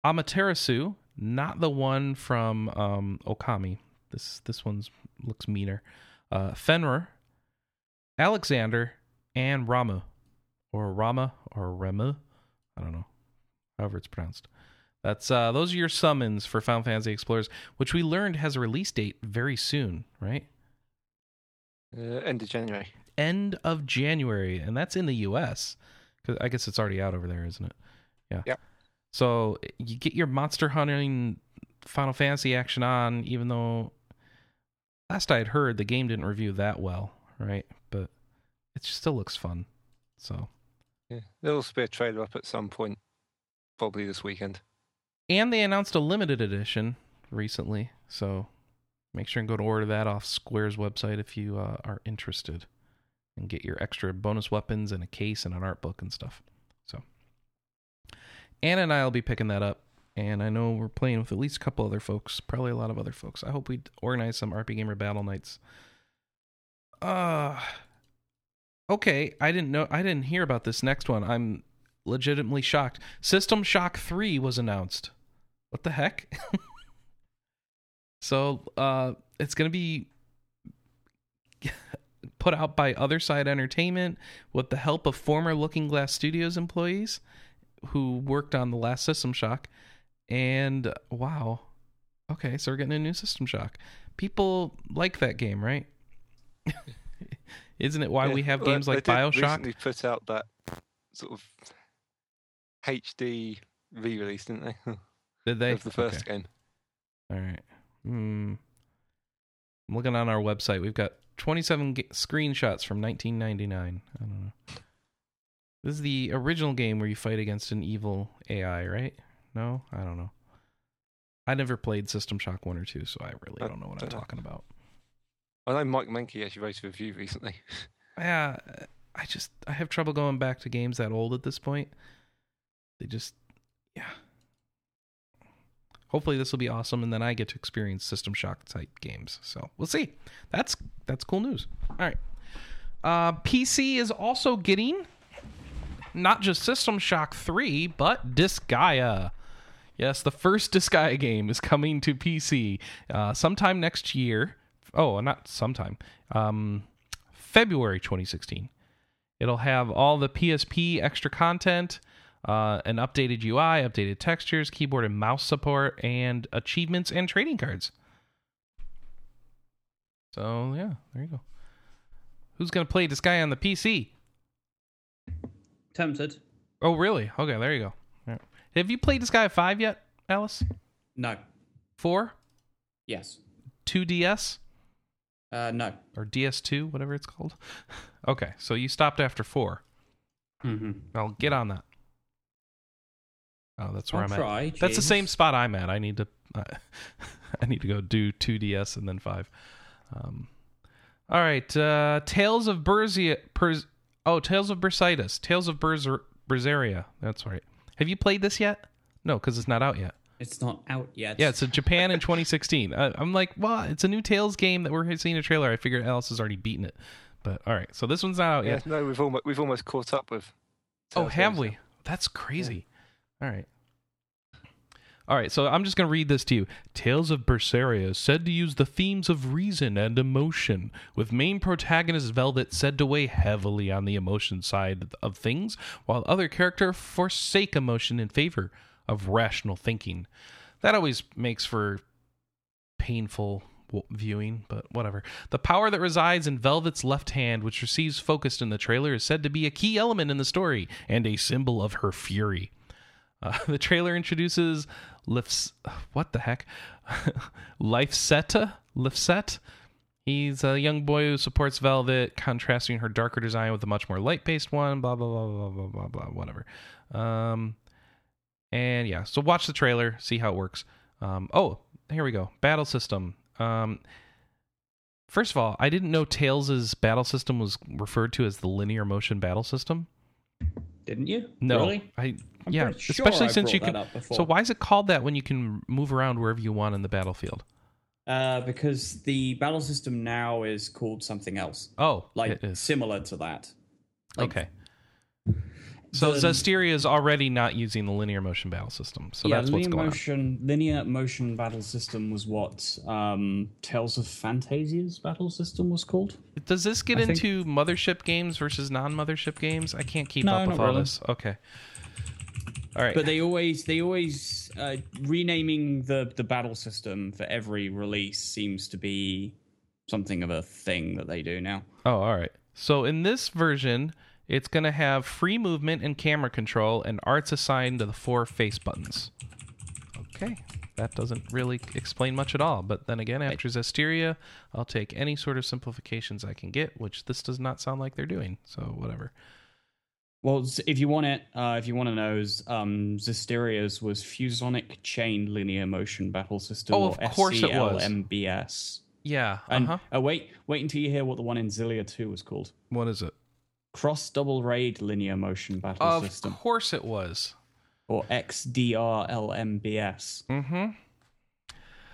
Amaterasu, not the one from um, Okami. This this one's looks meaner. Uh, Fenrir, Alexander, and Rama, or Rama or Rema. I don't know, however it's pronounced. That's uh, those are your summons for Final Fantasy Explorers, which we learned has a release date very soon, right? Uh, end of January. end of January, and that's in the U.S. Because I guess it's already out over there, isn't it? Yeah. Yep. So you get your monster hunting Final Fantasy action on, even though last I had heard the game didn't review that well, right? But it still looks fun. So Yeah. There'll also be a trailer up at some point, probably this weekend. And they announced a limited edition recently, so make sure and go to order that off Square's website if you uh, are interested, and get your extra bonus weapons and a case and an art book and stuff. So, Anna and I will be picking that up, and I know we're playing with at least a couple other folks, probably a lot of other folks. I hope we organize some RP Gamer battle nights. Uh okay, I didn't know I didn't hear about this next one. I'm legitimately shocked. System Shock 3 was announced. What the heck? so, uh it's going to be *laughs* put out by OtherSide Entertainment with the help of former Looking Glass Studios employees who worked on the last System Shock. And wow. Okay, so we're getting a new System Shock. People like that game, right? *laughs* Isn't it why Yeah, we have games they like Bioshock? recently put out that sort of HD re-release, didn't they? *laughs* Did they? of the first Okay. game. All right. Hmm. I'm looking on our website. We've got 27 ga- screenshots from 1999. I don't know. This is the original game where you fight against an evil AI, right? No, I don't know. I never played System Shock 1 or 2, so I really I don't know what I'm know. talking about. I know Mike Moehnke actually wrote a review recently. *laughs* Yeah, I just I have trouble going back to games that old at this point. They just yeah. Hopefully this will be awesome and then I get to experience System Shock type games. So, we'll see. That's that's cool news. All right. Uh PC is also getting not just System Shock 3, but Disgaea. Yes, the first Disgaea game is coming to PC uh, sometime next year. Oh, not sometime. Um, February 2016. It'll have all the PSP extra content, uh, an updated UI, updated textures, keyboard and mouse support, and achievements and trading cards. So yeah, there you go. Who's gonna play Disgaea on the PC? Tempted. Oh, really? Okay, there you go. Yeah. Have you played Disgaea five yet, Alice? No. Four, Yes. two DS Uh, no. or DS2, whatever it's called. *laughs* Okay, so you stopped after four. Mm-hmm. I'll get on that. Oh, that's where I'll I'm at. try. That's the same spot I'm at. I need to, *laughs* uh, I need to go do two DS and then five. Um, all right, uh, Tales of Berzia, Perz, oh, Tales of Bersitis, Tales of Berzer, Berseria. That's right. Have you played this yet? No, because it's not out yet. It's not out yet. Yeah, it's in Japan in *laughs* 2016. I, I'm like, well, it's a new Tales game that we're seeing a trailer. I figured Alice has already beaten it, but all right. So this one's not out yeah, yet. no, we've almost we've almost caught up with. Oh, Telltale have now. we? That's crazy. All right. All right, so I'm just going to read this to you. Tales of Berseria is said to use the themes of reason and emotion, with main protagonist Velvet said to weigh heavily on the emotion side of things, while other characters forsake emotion in favor of rational thinking. That always makes for painful viewing, but whatever. The power that resides in Velvet's left hand, which receives focused in the trailer, is said to be a key element in the story and a symbol of her fury. Uh, *laughs* the trailer introduces Lifs. What the heck? *laughs* Lifeseta? Lifset? He's a young boy who supports Velvet, contrasting her darker design with a much more light based one. Blah, blah, blah, blah, blah, blah, blah, whatever. Um, and yeah, so watch the trailer, see how it works. Um, oh, here we go. Battle system. Um, first of all, I didn't know Tales' battle system was referred to as the linear motion battle system. Didn't you? No, Really? I I'm yeah, sure especially I since you can. that up before. So why is it called that when you can move around wherever you want in the battlefield? Uh, because the battle system now is called something else, Oh, like similar to that. Like, okay. So the- Zestiria is already not using the linear motion battle system, so yeah, that's what's linear going motion, Linear motion battle system was what um, Tales of Phantasia's battle system was called. Does this get I think- into mothership games versus non-mothership games? I can't keep No, up with all really. this. Okay. All right. But they always, they always uh, renaming the the battle system for every release seems to be something of a thing that they do now. Oh, all right. So in this version, it's going to have free movement and camera control, and arts assigned to the four face buttons. Okay. That doesn't really explain much at all. But then again, after Zestiria, I'll take any sort of simplifications I can get, which this does not sound like they're doing. So whatever. Well, if you want it, uh, if you want to know, um, Zestiria's was Fusionic Chain Linear Motion Battle System. Oh, or of course it was. FCLMBS. Yeah. And Uh-huh. uh, wait, wait until you hear what the one in Xillia 2 was called. What is it? Cross Double Raid Linear Motion Battle Of System, Of course it was. or XDRLMBS. Mm-hmm.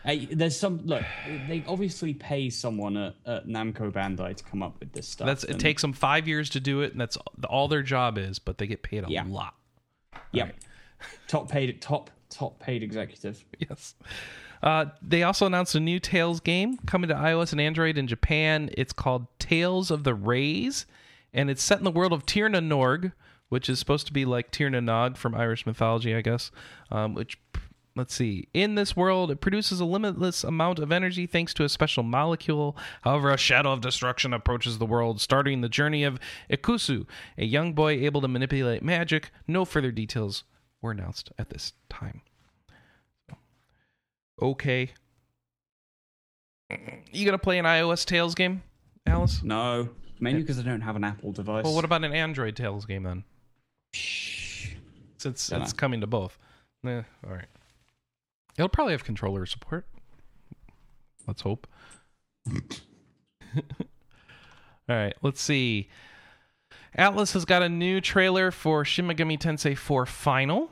Hey, there's some look. They obviously pay someone at, at Namco Bandai to come up with this stuff. That's it takes them five years to do it, and that's all their job is. But they get paid a Yeah. lot. Yep. *laughs* top paid, top top paid executive. Yes. Uh, they also announced a new Tales game coming to iOS and Android in Japan. It's called Tales of the Rays, and it's set in the world of Tir na Norg, which is supposed to be like Tir na Nog from Irish mythology, I guess. Um, which, let's see, in this world, it produces a limitless amount of energy thanks to a special molecule. However, a shadow of destruction approaches the world, starting the journey of Ikusu, a young boy able to manipulate magic. No further details were announced at this time okay. You gonna play an iOS Tales game, Alice? No, mainly because I don't have an Apple device. Well, what about an Android Tales game then? Since Dunno. it's coming to both. Eh, all right. It'll probably have controller support. Let's hope. *laughs* all right, let's see. Atlus has got a new trailer for Shin Megami Tensei 4 Final.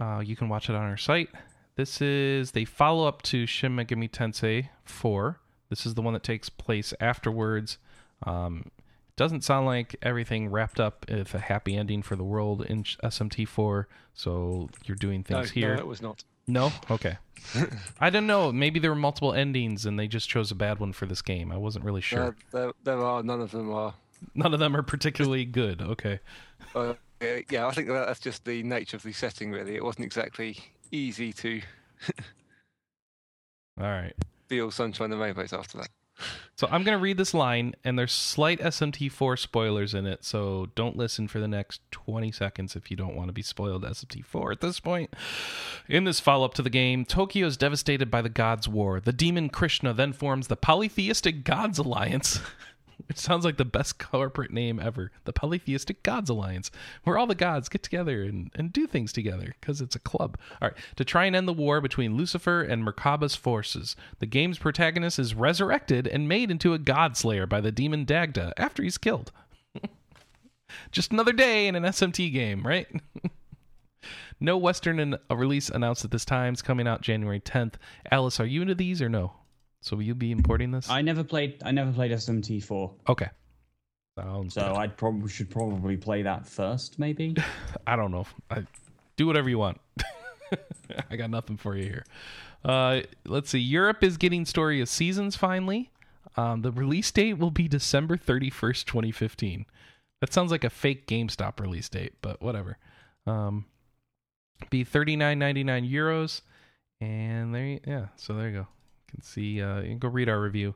Uh, you can watch it on our site. This is the follow up to Shin Megami Tensei 4. This is the one that takes place afterwards. Um, doesn't sound like everything wrapped up with a happy ending for the world in SMT4. So you're doing No, things here. no, it was not. No? Okay. *laughs* I don't know. Maybe there were multiple endings and they just chose a bad one for this game. I wasn't really sure. There, there, there are none of them are. None of them are particularly good. Okay. Uh, yeah, yeah, I think that's just the nature of the setting. Really, it wasn't exactly easy to *laughs* All right. be all sunshine and rainbows after that. So I'm going to read this line, and there's slight SMT4 spoilers in it, so don't listen for the next 20 seconds if you don't want to be spoiled SMT4 at this point. In this follow up to the game, Tokyo is devastated by the Gods' War. The demon Krishna then forms the Polytheistic Gods Alliance. *laughs* Which sounds like the best corporate name ever. The Polytheistic Gods Alliance, where all the gods get together and, and do things together because it's a club. All right, to try and end the war between Lucifer and Merkaba's forces. The game's protagonist is resurrected and made into a god slayer by the demon Dagda after he's killed. *laughs* Just another day in an SMT game, right? *laughs* no Western a uh, release announced at this time. It's coming out January 10th. Alice, are you into these or no? So will you be importing this? I never played. I never played SMT4, Okay. Sounds so. I probably should probably play that first, maybe. *laughs* I don't know. I do whatever you want. *laughs* I got nothing for you here. Uh, let's see. Europe is getting Story of Seasons finally. Um, the release date will be December 31st, 2015. That sounds like a fake GameStop release date, but whatever. Um, be 39.99 euros, and there, you, yeah. So there you go. Can see. Uh, you can go read our review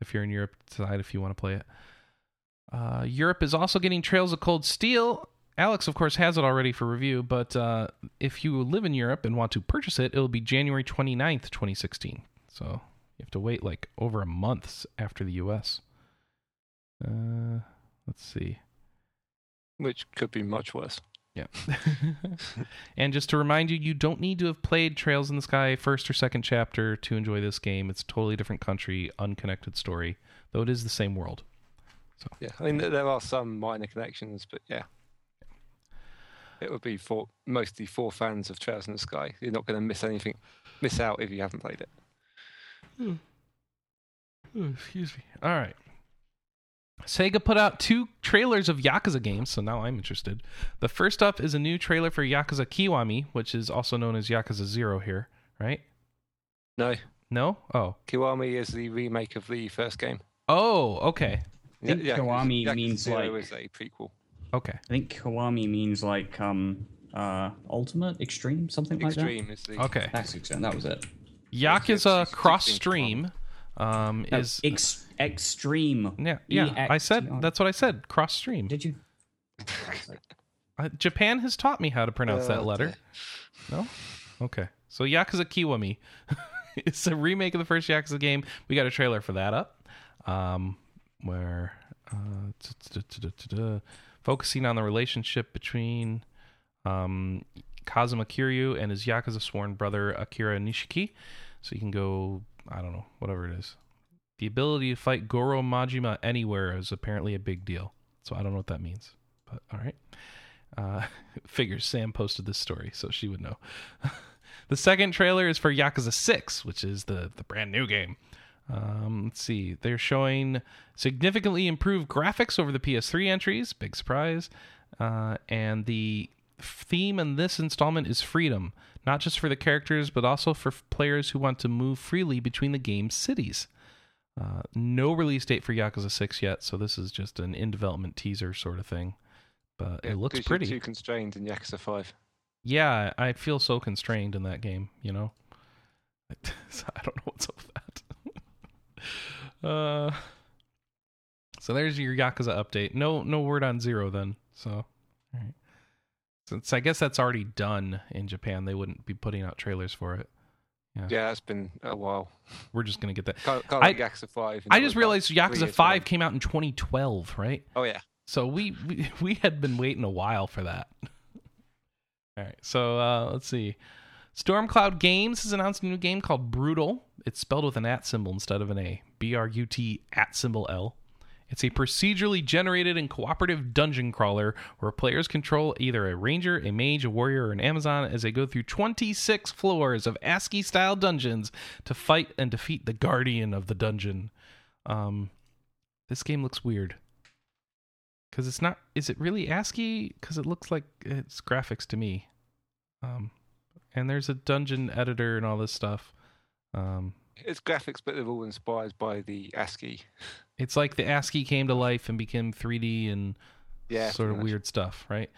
if you're in Europe. Decide if you want to play it. Uh, Europe is also getting Trails of Cold Steel Alex, of course, has it already for review, but uh, if you live in Europe and want to purchase it, it'll be January 29th, 2016. So you have to wait like over a month after the US. Uh, let's see. Which could be much worse. Yeah. *laughs* and just to remind you, you don't need to have played Trails in the Sky first or second chapter to enjoy this game. It's a totally different country, unconnected story, though it is the same world. Yeah, I mean, there are some minor connections, but yeah. It would be for mostly for fans of Trails in the Sky. You're not going to miss anything, miss out if you haven't played it. Oh, excuse me. All right. Sega put out two trailers of Yakuza games, so now I'm interested. The first up is a new trailer for Yakuza Kiwami, which is also known as Yakuza Zero here, right? No, No? Oh. Kiwami is the remake of the first game. Oh, okay. I think Ya- Yakuza- Kiwami Yakuza means, Zero like- is a prequel. Okay. I think Kiwami means like um uh ultimate, extreme, something like that. Extreme is the Okay. that. That's extreme. That was it. Yakuza it's- it's Cross being Stream um, No, is ex- extreme. yeah yeah. I said that's what I said. Cross Stream. Did you? *laughs* Uh, Japan has taught me how to pronounce that Uh, letter. No? Okay. So Yakuza Kiwami. *laughs* it's a remake of the first Yakuza game. We got a trailer for that up. Um, where uh, *tsk* focusing on the relationship between um, Kazuma Kiryu and his Yakuza sworn brother Akira Nishiki. So you can go, I don't know, whatever it is. The ability to fight Goro Majima anywhere is apparently a big deal. So I don't know what that means. But all right. Uh, *laughs* figures Sam posted this story, so she would know. *laughs* the second trailer is for Yakuza 6, which is the, the brand new game. Um, let's see. They're showing significantly improved graphics over the PS3 entries. Big surprise. Uh, and the theme in this installment is freedom, not just for the characters, but also for players who want to move freely between the game's cities. Uh, no release date for Yakuza 6 yet, so this is just an in development teaser sort of thing. But Yeah, it looks pretty. Too constrained in Yakuza Five. Yeah, I feel so constrained in that game, you know? *laughs* I don't know what's up with that. *laughs* uh, so there's your Yakuza update. No no word on Zero then. So. Since I guess that's already done in Japan, they wouldn't be putting out trailers for it. Yeah, it's been a while. We're just going to get that. Can't, can't I- Yakuza Five. I just realized Yakuza 5 came out in 2012, right? Oh yeah, So we, we *laughs* we had been waiting a while for that. *laughs* All right. So uh, let's see. Stormcloud Games has announced a new game called Brutal. It's spelled with an at symbol instead of an A. B R U T at symbol L. It's a procedurally generated and cooperative dungeon crawler where players control either a ranger, a mage, a warrior, or an Amazon as they go through 26 floors of ASCII style dungeons to fight and defeat the guardian of the dungeon. Um, this game looks weird. Because it's not is it really ascii? Because it looks like it's graphics to me. Um and there's a dungeon editor and all this stuff. Um it's graphics, but they're all inspired by the ASCII. it's like the ascii came to life and became 3d and Yeah, sort of much. weird stuff right?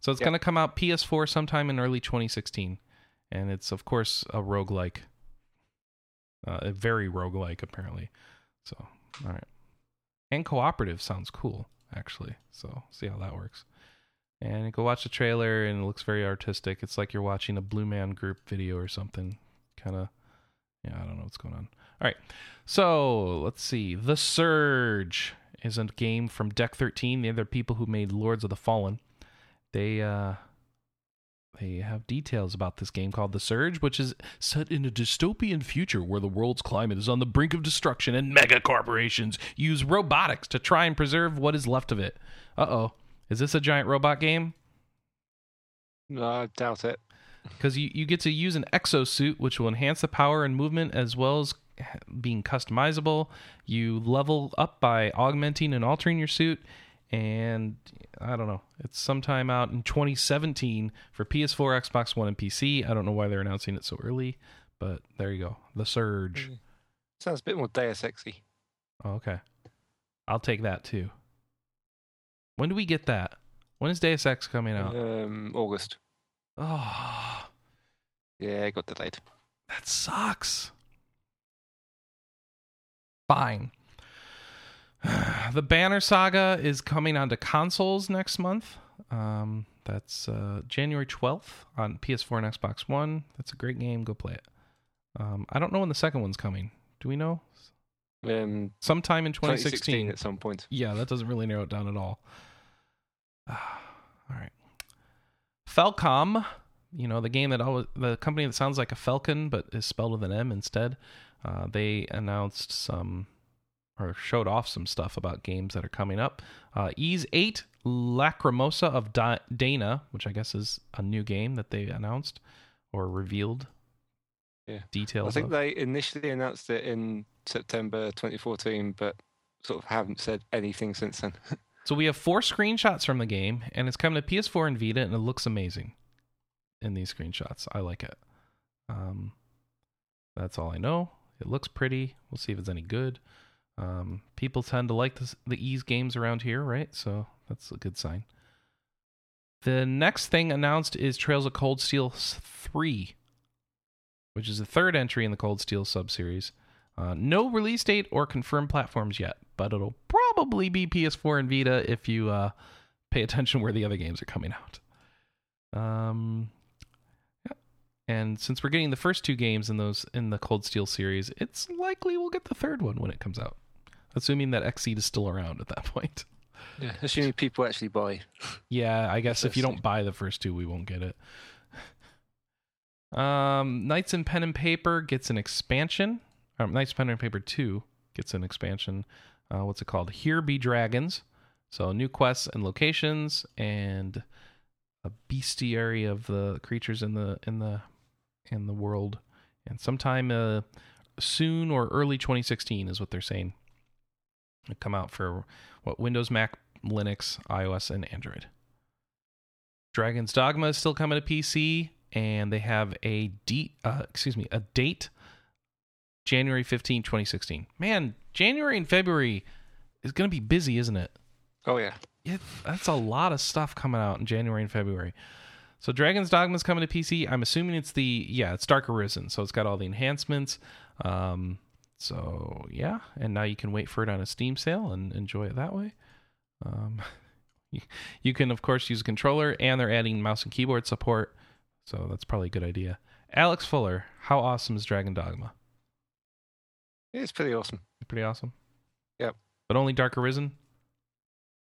So it's Yep. going to come out ps4 sometime in early 2016 and it's of course a roguelike. Uh, a very roguelike apparently. So all right and cooperative sounds cool actually. So see how that works. And you go watch the trailer and it looks very artistic. It's like you're watching a blue man group video or something kind of yeah i don't know what's going on all right so let's see the surge is a game from deck 13 the other people who made lords of the fallen they uh they have details about this game called The Surge, which is set in a dystopian future where the world's climate is on the brink of destruction and mega corporations use robotics to try and preserve what is left of it. Uh oh. Is this a giant robot game? No, I doubt it. Because you, you get to use an exosuit, which will enhance the power and movement as well as being customizable. You level up by augmenting and altering your suit. And I don't know. It's sometime out in 2017 for PS4, Xbox One, and PC. I don't know why they're announcing it so early, but there you go. The Surge. Sounds a bit more Deus Exy. Oh, okay. I'll take that too. When do we get that? When is Deus Ex coming out? Um, August. Oh, *sighs* Yeah, I got delayed. that sucks. Fine. *sighs* The Banner Saga is coming onto consoles next month. Um, that's uh, January 12th on PS4 and Xbox One. That's a great game. Go play it. Um, I don't know when the second one's coming. Do we know? Um, Sometime in 2016 2016. at some point. Yeah, that doesn't really narrow it down at all. Ah, *sighs* all right. Falcom, you know, the game that always, the company that sounds like a falcon but is spelled with an M instead. Uh, they announced some or showed off some stuff about games that are coming up. Uh, Ys 8 Lacrimosa of Dana, which I guess is a new game that they announced or revealed Yeah. details I think of. they initially announced it in September 2014, but sort of haven't said anything since then. *laughs* So we have four screenshots from the game, and it's coming to PS4 and Vita, and it looks amazing in these screenshots. I like it. Um, that's all I know. It looks pretty. We'll see if it's any good. Um, people tend to like the, the Ys games around here, right? So that's a good sign. The next thing announced is Trails of Cold Steel 3, which is the third entry in the Cold Steel subseries. Uh, no release date or confirmed platforms yet, but it'll probably be PS4 and Vita if you uh, pay attention where the other games are coming out. Um, yeah. And since we're getting the first two games in those in the Cold Steel series, it's likely we'll get the third one when it comes out, assuming that Xseed is still around at that *laughs* point. yeah, *laughs* assuming people actually buy. Yeah, I guess if you don't buy the first two, we won't get it. Um, Knights and Pen and Paper gets an expansion. Um, Knights Pen and Paper Two gets an expansion. Uh, what's it called? Here Be Dragons. So new quests and locations and a bestiary of the creatures in the in the in the world. And sometime uh, soon or early 2016 is what they're saying. It'll come out for what Windows, Mac, Linux, iOS, and Android. Dragon's Dogma is still coming to PC, and they have a de- uh, excuse me, a date January 15, 2016. Man, January and February is going to be busy, isn't it? Oh yeah, it, that's a lot of stuff coming out in January and February. So Dragon's Dogma is coming to PC. I'm assuming it's the yeah, it's Dark Arisen, so it's got all the enhancements. Um, so yeah, and now you can wait for it on a Steam sale and enjoy it that way. Um, you, *laughs* you can of course use a controller, and they're adding mouse and keyboard support, so that's probably a good idea. Alex Fuller, how awesome is Dragon Dogma? It's pretty awesome. Pretty awesome. Yep. But only Dark Arisen.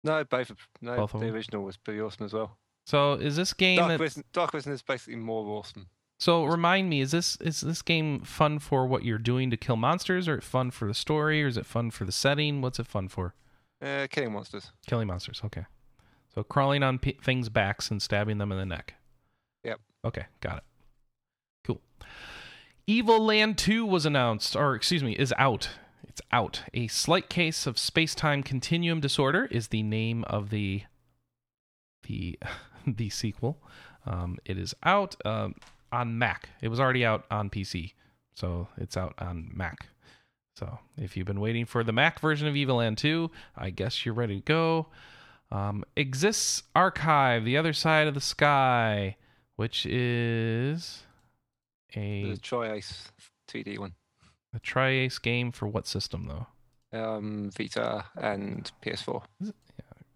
No, both. No, Both the original was pretty awesome as well. So is this game Dark Arisen, Dark Risen is basically more awesome. So remind me, is this is this game fun for what you're doing to kill monsters, or it fun for the story, or is it fun for the setting? What's it fun for? Uh, killing monsters. Killing monsters. Okay. So crawling on p- things' backs and stabbing them in the neck. Yep. Okay, got it. Cool. Evoland 2 was announced, or excuse me, is out. It's out. A slight case of space-time continuum disorder is the name of the the *laughs* the sequel. Um, it is out um, on Mac. It was already out on PC, so it's out on Mac. So if you've been waiting for the Mac version of Evoland 2, I guess you're ready to go. Um, exists Archive, The Other Side of the Sky, which is a, The Tri-Ace 2D one. a Tri-Ace game for what system, though? Um, Vita and PS4. Yeah,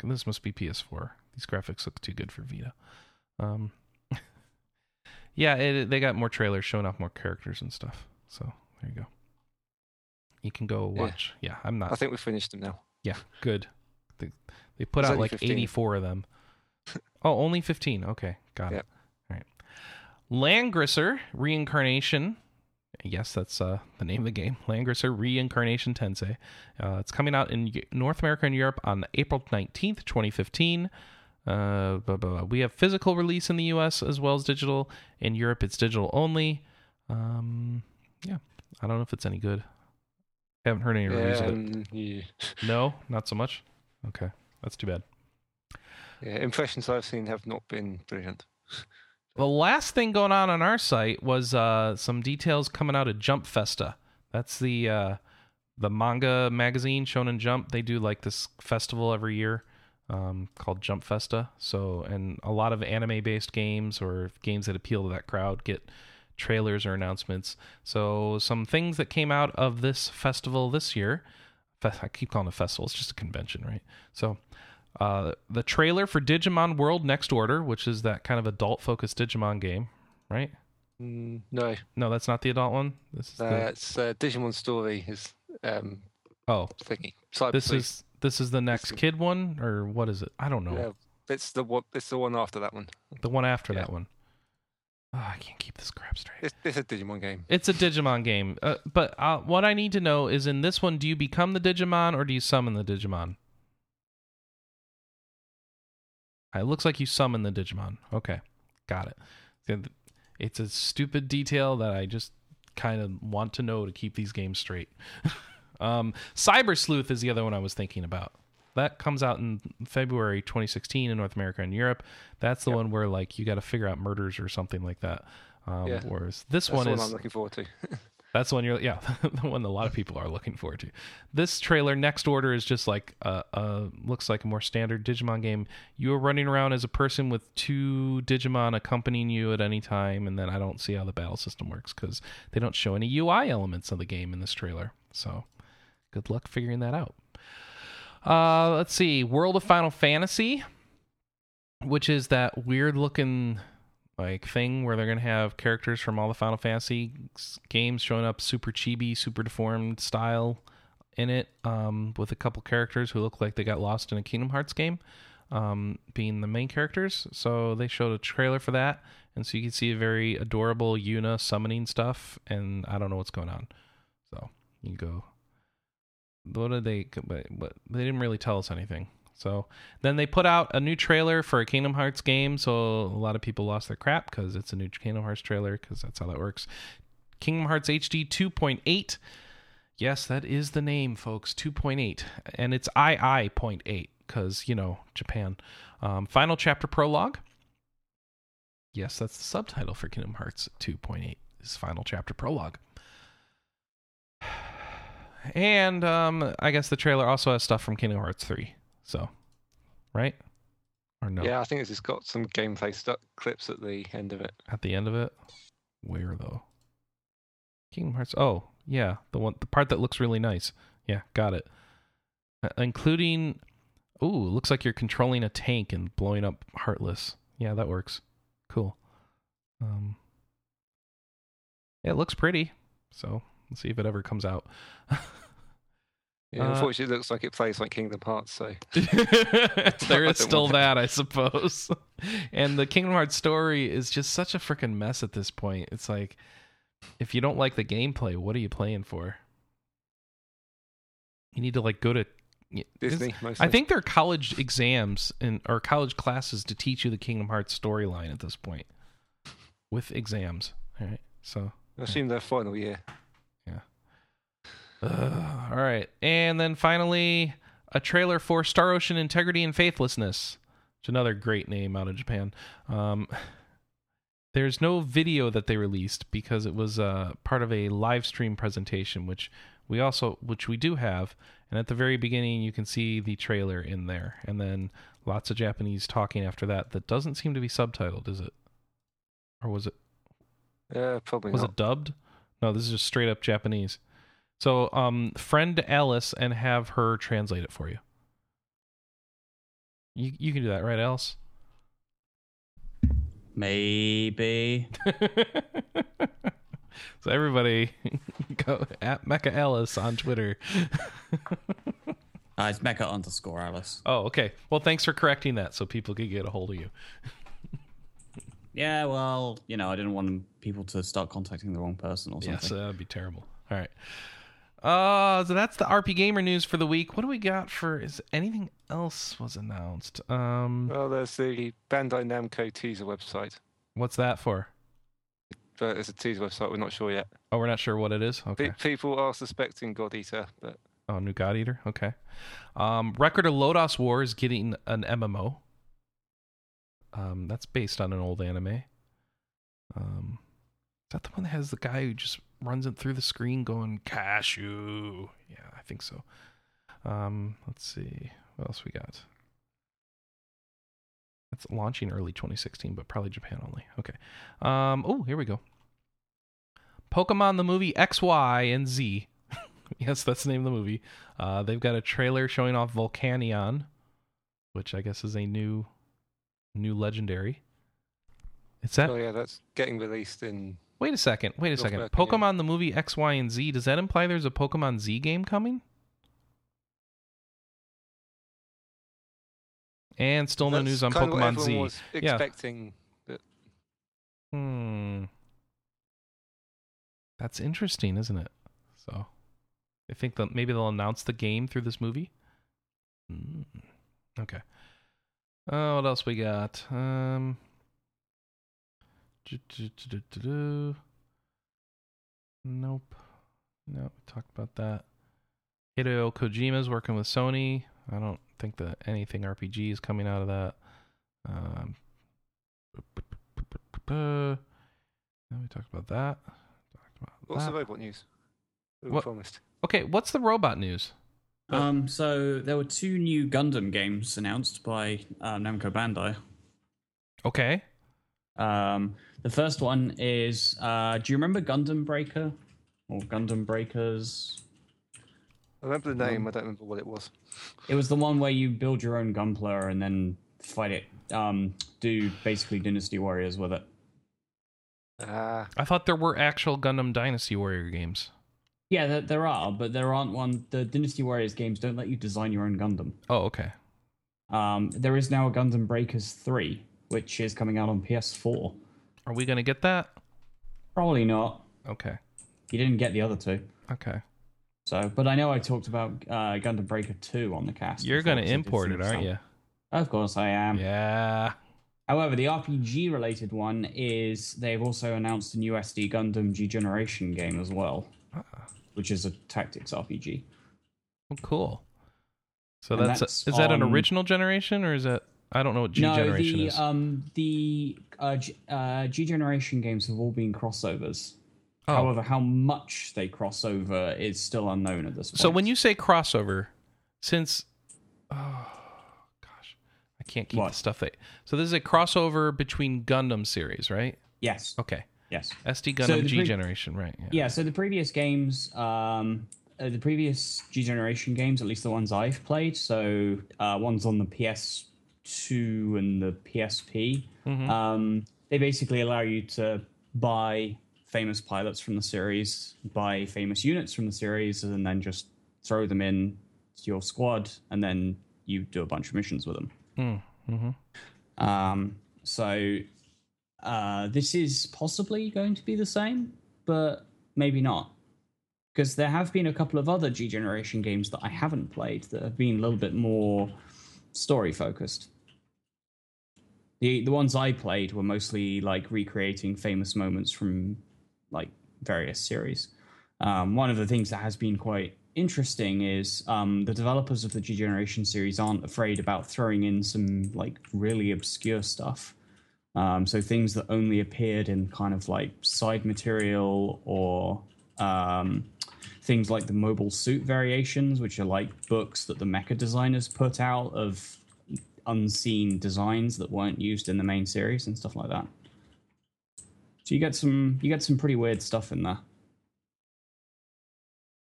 This must be PS4. These graphics look too good for Vita. Um, *laughs* yeah, it, they got more trailers showing off more characters and stuff. So there you go. You can go watch. Yeah, I'm not. I think we finished them now. Yeah, good. They, they put out like 15. 84 of them. *laughs* oh, only 15. Okay, got it. Langrisser Reincarnation. Yes, that's uh, the name of the game. Langrisser Reincarnation Tensei. Uh, it's coming out in North America and Europe on April 19th, 2015. Uh, blah, blah, blah. We have physical release in the US as well as digital. In Europe, it's digital only. Um, yeah, I don't know if it's any good. Haven't heard any reviews of it. Um, yeah. *laughs* No, not so much. Okay, that's too bad. yeah, impressions I've seen have not been brilliant. *laughs* The last thing going on on our site was uh, some details coming out of Jump Festa. That's the uh, the manga magazine Shonen Jump. They do like this festival every year um, called Jump Festa. So, and a lot of anime based games or games that appeal to that crowd get trailers or announcements. So, some things that came out of this festival this year. I keep calling it a festival. It's just a convention, right? So, Uh, the trailer for Digimon World Next Order, which is that kind of adult focused Digimon game, right? Mm, no, No, that's not the adult one. This is the, that's uh, Digimon Story is um, oh, thingy. Cyber this Police. is this is the next kid one, or what is it? I don't know. Yeah, it's the one. It's the one after that one. The one after Yeah. that one. Oh, I can't keep this crap straight. It's, it's a Digimon game. It's a Digimon game, uh, but uh, what I need to know is in this one, do you become the Digimon or do you summon the Digimon? It looks like you summon the Digimon. Okay, got it. It's a stupid detail that I just kind of want to know to keep these games straight. *laughs* um, Cyber Sleuth is the other one I was thinking about. That comes out in February 2016 in North America and Europe. That's the Yep. one where like you got to figure out murders or something like that. Um, Yeah. Whereas this That's one the one I'm looking forward to. *laughs* that's the one you're yeah, *laughs* the one that a lot of people are looking forward to. This trailer, Next Order, is just like uh, uh looks like a more standard Digimon game. You are running around as a person with two Digimon accompanying you at any time, and then I don't see how the battle system works because they don't show any UI elements of the game in this trailer. So, good luck figuring that out. Uh, let's see, World of Final Fantasy, which is that weird looking like thing where they're gonna have characters from all the Final Fantasy games showing up super chibi, super deformed style in it, um, with a couple characters who look like they got lost in a Kingdom Hearts game, um, being the main characters. So they showed a trailer for that, and so you can see a very adorable Yuna summoning stuff, and I don't know what's going on. So you go. What did they? But, but they didn't really tell us anything. So then they put out a new trailer for a Kingdom Hearts game, so a lot of people lost their crap because it's a new Kingdom Hearts trailer because that's how that works. Kingdom Hearts HD 2.8. Yes, that is the name, folks. 2.8, and it's II.8 because you know Japan. Um, final chapter prologue. Yes, that's the subtitle for Kingdom Hearts 2.8. Is final chapter prologue. *sighs* And um, I guess the trailer also has stuff from Kingdom Hearts 3. So, right? Or no? Yeah, I think it's just got some gameplay stuck clips at the end of it. At the end of it? Where though? Kingdom Hearts. Oh, yeah, the one, the part that looks really nice. Yeah, got it. Uh, including, ooh, looks like you're controlling a tank and blowing up Heartless. Yeah, that works. Cool. Um, it looks pretty. So let's see if it ever comes out. *laughs* Yeah, Uh, unfortunately, it looks like it plays like Kingdom Hearts. So *laughs* *laughs* there is still that, I suppose. *laughs* and the Kingdom Hearts story is just such a freaking mess at this point. It's like, if you don't like the gameplay, what are you playing for? You need to like go to Disney, mostly. I think there are college exams and or college classes to teach you the Kingdom Hearts storyline at this point, with exams. All right, so I assume their final year. Uh, all right. And then finally, a trailer for Star Ocean Integrity and Faithlessness, which is another great name out of Japan. Um, *laughs* there's no video that they released because it was uh, part of a live stream presentation, which we also, which we do have. And at the very beginning, you can see the trailer in there, and then lots of Japanese talking after that. That doesn't seem to be subtitled, is it? Or was it? Uh, probably Was not. it dubbed? No, this is just straight up Japanese. So, um, friend Alice and have her translate it for you. You you can do that, right, Alice? Maybe. *laughs* so everybody *laughs* go at Mecca Alice on Twitter. Uh, it's Mecca underscore Alice. oh, okay. Well, thanks for correcting that, so people could get a hold of you. *laughs* Yeah, well, you know, I didn't want people to start contacting the wrong person or something. Yes, that'd be terrible. All right. Uh, so that's the RPGamer news for the week. What do we got for? Is anything else was announced? Um, Well, there's the Bandai Namco teaser website, what's that for? but it's a teaser website. We're not sure yet. Oh, we're not sure what it is. Pe- Okay. people are suspecting God Eater, but Oh, new God Eater. Okay. Um, Record of Lodoss War is getting an MMO. Um, that's based on an old anime. Um, is that the one that has the guy who just runs it through the screen going cashew? Yeah, I think so. Um, let's see what else we got. It's launching early 2016, but probably Japan only. Okay. Um, oh, here we go. Pokemon the movie X, Y, and Z. *laughs* yes, that's the name of the movie. Uh, they've got a trailer showing off Volcanion. which I guess is a new new legendary. It's that Oh yeah, that's getting released in. Wait a second. Wait a second. Pokemon the movie X, Y, and Z. Does that imply there's a Pokemon Z game coming? And still no that's news on kind of what Pokemon everyone Z. Was Yeah. expecting. Hmm. That's interesting, isn't it? So, I think that maybe they'll announce the game through this movie. Hmm. Okay. Uh, what else we got? Um. Nope. Nope. We talked about that. Hideo Kojima's working with Sony. I don't think that anything RPG is coming out of that. Um, now we talked about that. Talked about What's the robot news? We What- promised. Okay, what's the robot news? Um, so there were two new Gundam games announced by uh, Namco Bandai. Okay. Um, the first one is, uh, do you remember Gundam Breaker or Gundam Breakers? I remember the name. Um, I don't remember what it was. It was the one where you build your own Gunpla and then fight it. Um, do basically Dynasty Warriors with it. Ah, I thought there were actual Gundam Dynasty Warrior games. Yeah, there, there are, but there aren't one. The Dynasty Warriors games don't let you design your own Gundam. Oh, okay. Um, there is now a Gundam Breakers 3, which is coming out on PS4. Are we going to get that? Probably not. Okay. You didn't get the other two. Okay. So, but I know I talked about uh, Gundam Breaker 2 on the cast. You're going to import it, aren't you? Of course I am. Yeah. However, the RPG related one is they've also announced a new SD Gundam G Generation game as well, Ah, which is a tactics RPG. well, cool. So And that's, that's is that an original generation or is that I don't know what G no, generation the is. um the uh, G, uh, G Generation games have all been crossovers. oh. However, how much they cross over is still unknown at this point. So when you say crossover, since oh gosh, I can't keep What? the stuff that. So this is a crossover between Gundam series, right? yes, Okay. yes, SD Gundam the G pre- generation, right? yeah. So the previous games, um, uh, the previous G Generation games, at least the ones I've played, so uh, ones on the PS2 and the PSP, Mhm. um, they basically allow you to buy famous pilots from the series, buy famous units from the series, and then just throw them in to your squad, and then you do a bunch of missions with them. Mm-hmm. Um, so uh, this is possibly going to be the same, but maybe not. Because there have been a couple of other G Generation games that I haven't played that have been a little bit more story focused. The the ones I played were mostly like recreating famous moments from like various series. Um, one of the things that has been quite interesting is um, the developers of the G Generation series aren't afraid about throwing in some like really obscure stuff. Um, so things that only appeared in kind of like side material or um, things like the mobile suit variations, which are like books that the mecha designers put out of unseen designs that weren't used in the main series and stuff like that. So you get some you get some pretty weird stuff in there.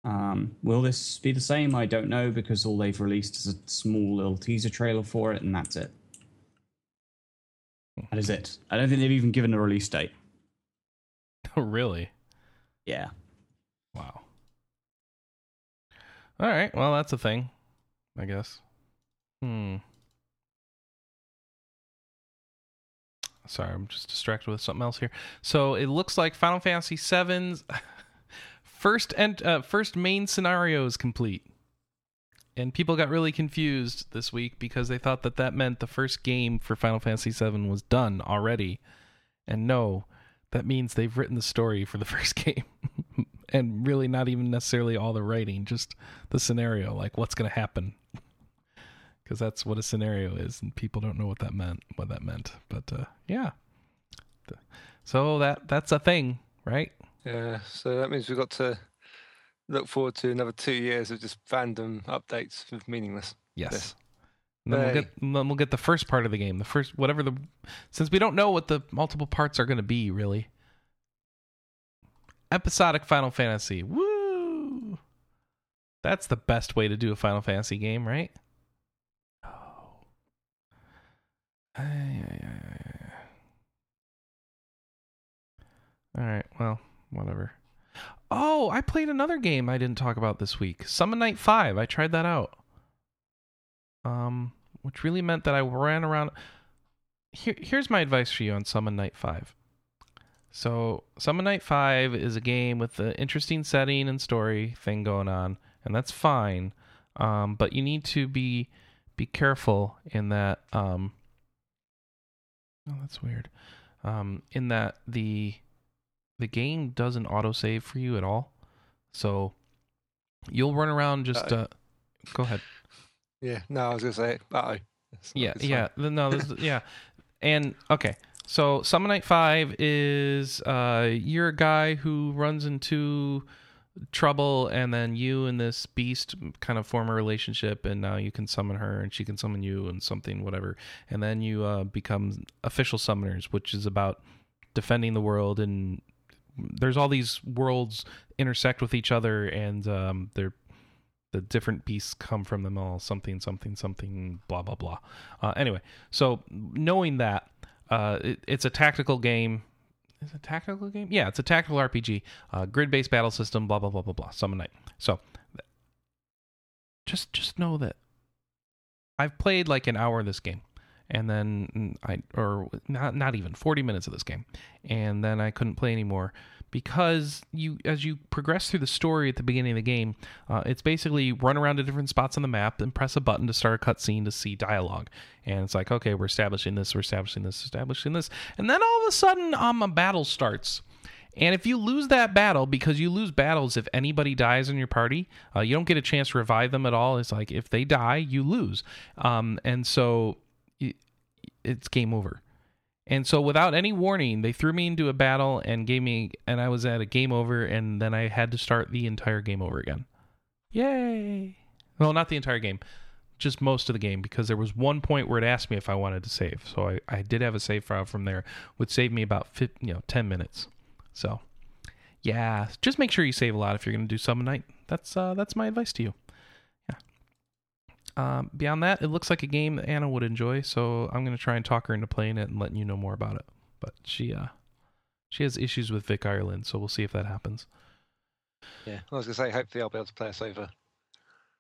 Um, will this be the same? I don't know because all they've released is a small little teaser trailer for it, and that's it. That is it. I don't think they've even given a release date. *laughs* Oh, really? Yeah. Wow. All right. Well, that's a thing, I guess. Hmm. Sorry, I'm just distracted with something else here. So it looks like Final Fantasy VII's *laughs* first and uh, first main scenario is complete, and people got really confused this week because they thought that that meant the first game for Final Fantasy VII was done already, and no, that means they've written the story for the *laughs* first game and really not even necessarily all the writing just the scenario like what's going to happen. Because that's what a scenario is and people don't know what that meant what that meant. But uh, yeah. So that that's a thing right? Yeah. So that means we've got to look forward to another two years of just random updates of meaningless. yes. and then we'll get then we'll get the first part of the game the first whatever the since we don't know what the multiple parts are going to be really episodic final fantasy woo that's the best way to do a final fantasy game right oh. All right. Well, whatever. Oh, I played another game I didn't talk about this week. Summon Night 5. I tried that out. Um, which really meant that I ran around. Here, here's my advice for you on Summon Night 5. So, Summon Night 5 is a game with an interesting setting and story thing going on, and that's fine. Um, but you need to be be careful in that um Oh, that's weird. Um, in that the the game doesn't autosave for you at all. So you'll run around just Uh-oh. uh go ahead. Yeah, no, I was gonna say, uh oh. Yeah, yeah. No, this is, yeah. *laughs* And okay. So Summon Night 5 is uh you're a guy who runs into trouble and then you and this beast kind of form a relationship and now you can summon her and she can summon you and something whatever. And then you uh, become official summoners which is about defending the world and there's all these worlds intersect with each other and um, they're the different beasts come from them all something something something blah blah blah. Uh, anyway so knowing that uh, it, it's a tactical game. Is a tactical game? Yeah it's a tactical rpg uh, grid-based battle system blah blah blah blah blah summon night. So just just know that i've played like an hour of this game and then i or not not even 40 minutes of this game and then i couldn't play anymore because you as you progress through the story at the beginning of the game uh, it's basically run around to different spots on the map and press a button to start a cutscene to see dialogue and it's like okay we're establishing this we're establishing this establishing this and then all of a sudden um a battle starts and if you lose that battle, because you lose battles if anybody dies in your party, uh, you don't get a chance to revive them at all. It's like if they die, you lose. Um, and so it's game over. And so without any warning, they threw me into a battle and gave me, and I was at a game over, and then I had to start the entire game over again. Yay! Well, not the entire game, just most of the game, because there was one point where it asked me if I wanted to save. So I, I did have a save file from there, which saved me about 50, you know, 10 minutes. So, yeah, just make sure you save a lot if you're going to do Summon Night. That's uh, that's my advice to you. Um, beyond that, it looks like a game that Anna would enjoy, so I'm going to try and talk her into playing it and letting you know more about it. But she uh, she has issues with Vic Ireland, so we'll see if that happens. Yeah, I was gonna say, hopefully I'll be able to play us over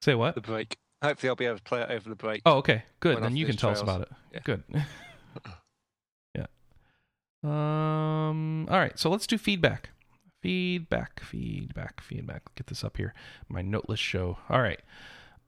Say what? the break. Hopefully I'll be able to play it over the break. Oh, okay, good. Then you can tell us about it. Yeah. Good. *laughs* yeah. Um. All right. So let's do feedback. Feedback. Feedback. Feedback. Get this up here. My noteless show. All right.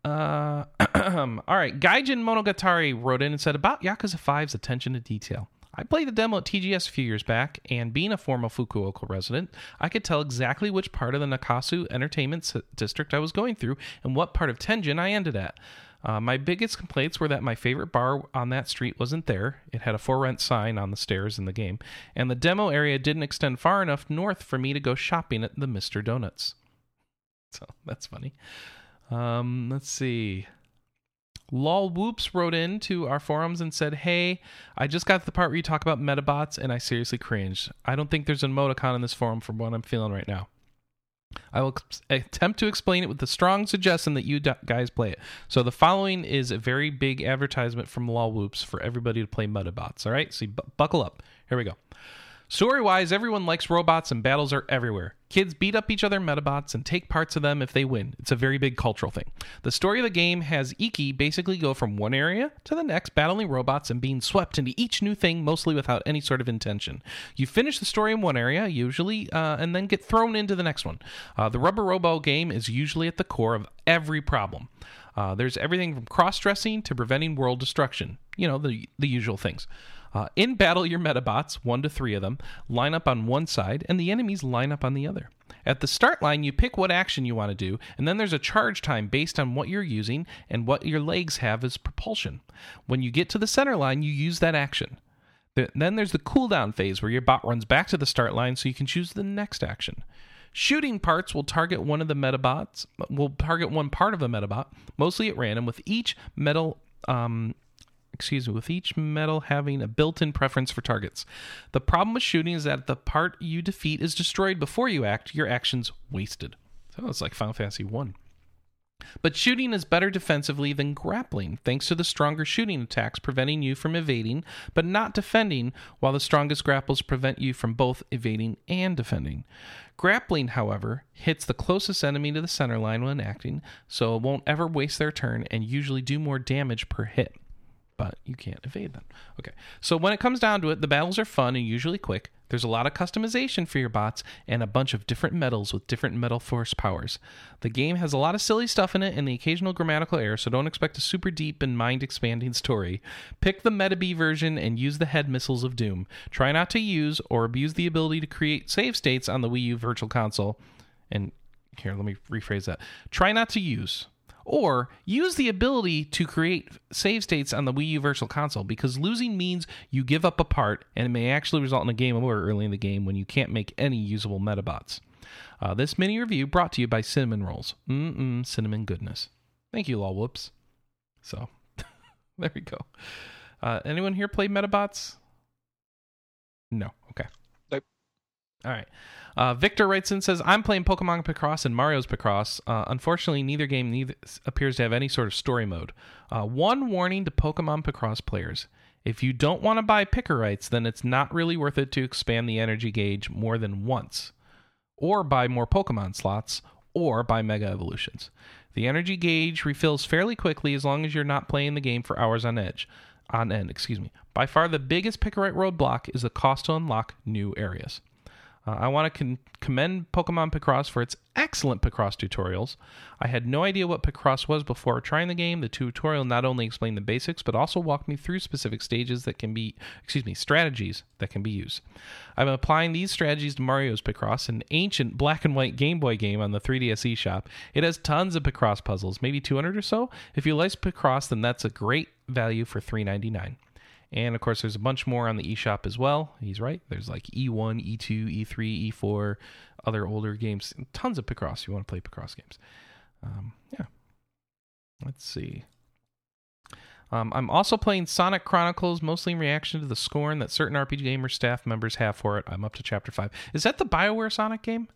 Uh. *clears throat* all right. Gaijin Monogatari wrote in and said about Yakuza 5's attention to detail. I played the demo at TGS a few years back, and being a former Fukuoka resident, I could tell exactly which part of the Nakasu Entertainment District I was going through and what part of Tenjin I ended at. Uh, my biggest complaints were that my favorite bar on that street wasn't there. It had a for rent sign on the stairs in the game, and the demo area didn't extend far enough north for me to go shopping at the Mr. Donuts. *laughs* So that's funny. Um, let's see. Lol Whoops wrote in to our forums and said, Hey, I just got to the part where you talk about Medabots and I seriously cringed. I don't think there's an emoticon in this forum from what I'm feeling right now. I will attempt to explain it with the strong suggestion that you guys play it. So the following is a very big advertisement from Lol Whoops for everybody to play Medabots. All right, so bu- buckle up. Here we go. Story wise, everyone likes robots and battles are everywhere. Kids beat up each other Medabots and take parts of them if they win. It's a very big cultural thing. The story of the game has Ikki basically go from one area to the next, battling robots and being swept into each new thing, mostly without any sort of intention. You finish the story in one area, usually, uh, and then get thrown into the next one. Uh, the Rubberobo game is usually at the core of every problem. Uh, there's everything from cross dressing to preventing world destruction. You know, the, the usual things. Uh, in battle, your Medabots, one to three of them, line up on one side, and the enemies line up on the other. At the start line, you pick what action you want to do, and then there's a charge time based on what you're using and what your legs have as propulsion. When you get to the center line, you use that action. Th- Then there's the cooldown phase where your bot runs back to the start line so you can choose the next action. Shooting parts will target one of the medabots, will target one part of a medabot, mostly at random, with each medal um, excuse me, with each medal having a built-in preference for targets. The problem with shooting is that the part you defeat is destroyed before you act, your action's wasted. So it's like Final Fantasy 1. But shooting is better defensively than grappling, thanks to the stronger shooting attacks preventing you from evading, but not defending, while the strongest grapples prevent you from both evading and defending. Grappling, however, hits the closest enemy to the center line when acting, so it won't ever waste their turn and usually do more damage per hit. But you can't evade them. Okay, so when it comes down to it, the battles are fun and usually quick. There's a lot of customization for your bots and a bunch of different medals with different metal force powers. The game has a lot of silly stuff in it and the occasional grammatical error, so don't expect a super deep and mind expanding story. Pick the Metabee version and use the head missiles of Doom. Try not to use or abuse the ability to create save states on the Wii U Virtual Console. And here, let me rephrase that. Try not to use or use the ability to create save states on the Wii U Virtual Console because losing means you give up a part and it may actually result in a game over early in the game when you can't make any usable medabots. Uh, this mini review brought to you by Cinnamon Rolls. Mm-mm, cinnamon goodness. Thank you, Law Whoops. So, *laughs* there we go. Uh, anyone here play medabots? No. Okay. All right. Uh, Victor writes in says, "I'm playing Pokemon Picross and Mario's Picross. Uh, unfortunately, neither game neither appears to have any sort of story mode. Uh, one warning to Pokemon Picross players: if you don't want to buy Picrites, then it's not really worth it to expand the energy gauge more than once, or buy more Pokemon slots, or buy Mega Evolutions. The energy gauge refills fairly quickly as long as you're not playing the game for hours on edge." On end, excuse me. By far, the biggest Picrite roadblock is the cost to unlock new areas. Uh, I want to con- commend Pokemon Picross for its excellent Picross tutorials. I had no idea what Picross was before trying the game. The tutorial not only explained the basics, but also walked me through specific stages that can be, excuse me, strategies that can be used. I'm applying these strategies to Mario's Picross, an ancient black and white Game Boy game on the 3DS eShop. It has tons of Picross puzzles, maybe 200 or so. If you like Picross, then that's a great value for 3.99. And of course, there's a bunch more on the eShop as well. He's right. There's like E1, E2, E3, E4, other older games. Tons of Picross. You want to play Picross games. Um, yeah. Let's see. Um, I'm also playing Sonic Chronicles, mostly in reaction to the scorn that certain RPG Gamer staff members have for it. I'm up to chapter five. Is that the Bioware Sonic game?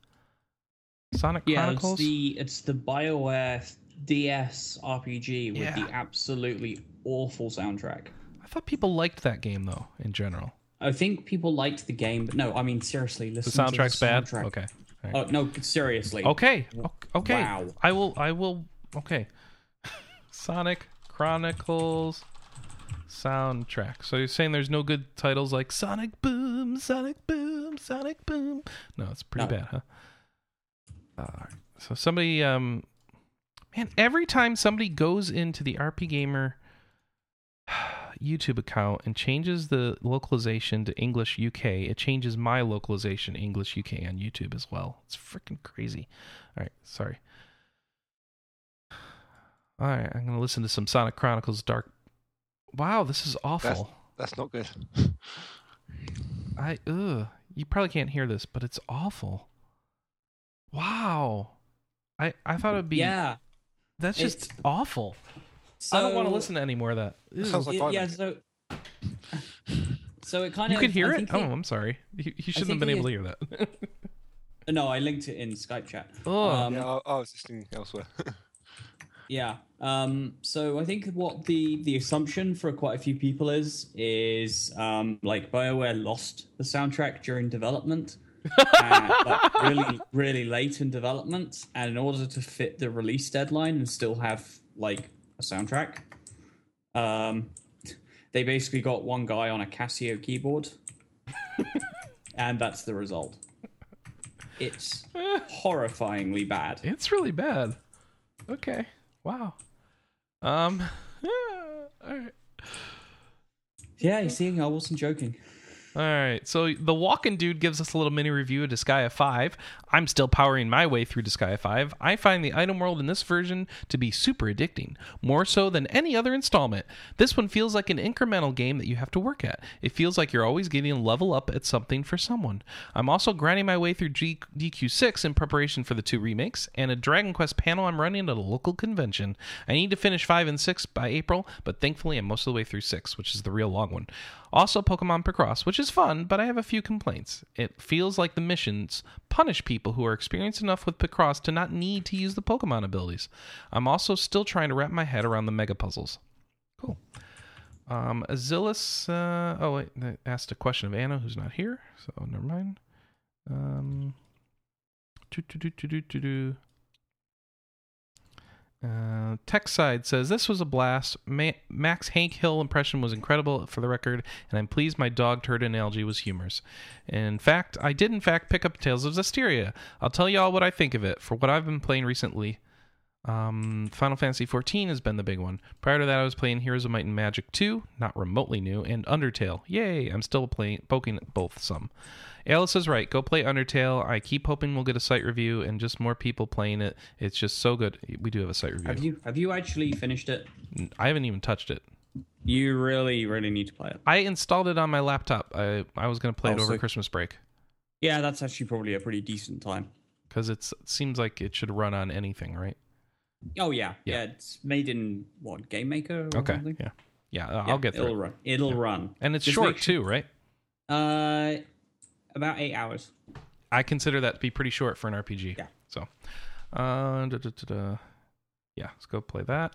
Sonic Yeah, Chronicles. it's the it's the BioWare DS RPG with Yeah. the absolutely awful soundtrack. I thought people liked that game though, in general. I think people liked the game, but no, I mean seriously, The listen to soundtrack's the bad. soundtrack. Okay. Oh no, seriously. Okay. Okay. Wow. I will. I will. Okay. *laughs* Sonic Chronicles soundtrack. So you're saying there's no good titles like Sonic Boom, Sonic Boom, Sonic Boom? No, it's pretty No. bad, huh? All right. So somebody, um, man, every time somebody goes into the RPGamer *sighs* YouTube account and changes the localization to English UK, it changes my localization English UK on YouTube as well. It's freaking crazy. All right, sorry. All right, I'm gonna listen to some Sonic Chronicles Dark. Wow, this is awful. That's not good. I ugh. You probably can't hear this, but it's awful. Wow. I I thought it'd be Yeah. That's just it's- awful. So I don't want to listen to any more of that. Ew. sounds like yeah, yeah, so so it kind of you of could hear I it? think Oh, I'm sorry. You, you shouldn't have been it able to hear that. *laughs* No, I linked it in Skype chat. Oh. Um, yeah, I, I was listening elsewhere. *laughs* Yeah. Um, so I think what the the assumption for quite a few people is is um, like Bioware lost the soundtrack during development, uh, like really really late in development, and in order to fit the release deadline and still have like a soundtrack, um, they basically got one guy on a Casio keyboard, *laughs* and that's the result. It's *laughs* horrifyingly bad. it's really bad. Okay. Wow. Um. all right. Yeah, you see, I wasn't joking. All right. So the walking dude gives us a little mini review of Disgaea 5. I'm still powering my way through Disgaea 5. I find the item world in this version to be super addicting, more so than any other installment. This one feels like an incremental game that you have to work at. It feels like you're always getting a level up at something for someone. I'm also grinding my way through G- DQ6 in preparation for the two remakes and a Dragon Quest panel I'm running at a local convention. I need to finish 5 and 6 by April, but thankfully I'm most of the way through 6, which is the real long one. Also, Pokemon Picross, which is is fun, but I have a few complaints. It feels like the missions punish people who are experienced enough with Picross to not need to use the Pokemon abilities. I'm also still trying to wrap my head around the mega puzzles. Cool. Um, Azilus, uh, oh wait, they asked a question of Anna, who's not here, so never mind. Um. Uh, Tech Side says this was a blast. Ma- Max Hank Hill impression was incredible for the record, and I'm pleased my dog turd analogy was humorous. In fact, I did in fact pick up Tales of Zestiria. I'll tell y'all what I think of it. For what I've been playing recently, um, Final Fantasy XIV has been the big one. Prior to that, I was playing Heroes of Might and Magic 2, not remotely new, and Undertale. Yay! I'm still playing, poking at both some. Alice is right. Go play Undertale. I keep hoping we'll get a site review and just more people playing it. It's just so good. We do have a site review. Have you have you actually finished it? I haven't even touched it. You really, really need to play it. I installed it on my laptop. I I was going to play it Oh, over so- Christmas break Yeah, that's actually probably a pretty decent time. because it seems like it should run on anything, right? Oh yeah, Yeah. yeah. It's made in what Game Maker? Or Okay. something? Yeah. Yeah. Yeah, I'll get through It'll it. run. It'll run. And it's Just short sure- too, right? Uh, about eight hours. I consider that to be pretty short for an RPG. Yeah. So, uh, da, da, da, da. yeah, let's go play that.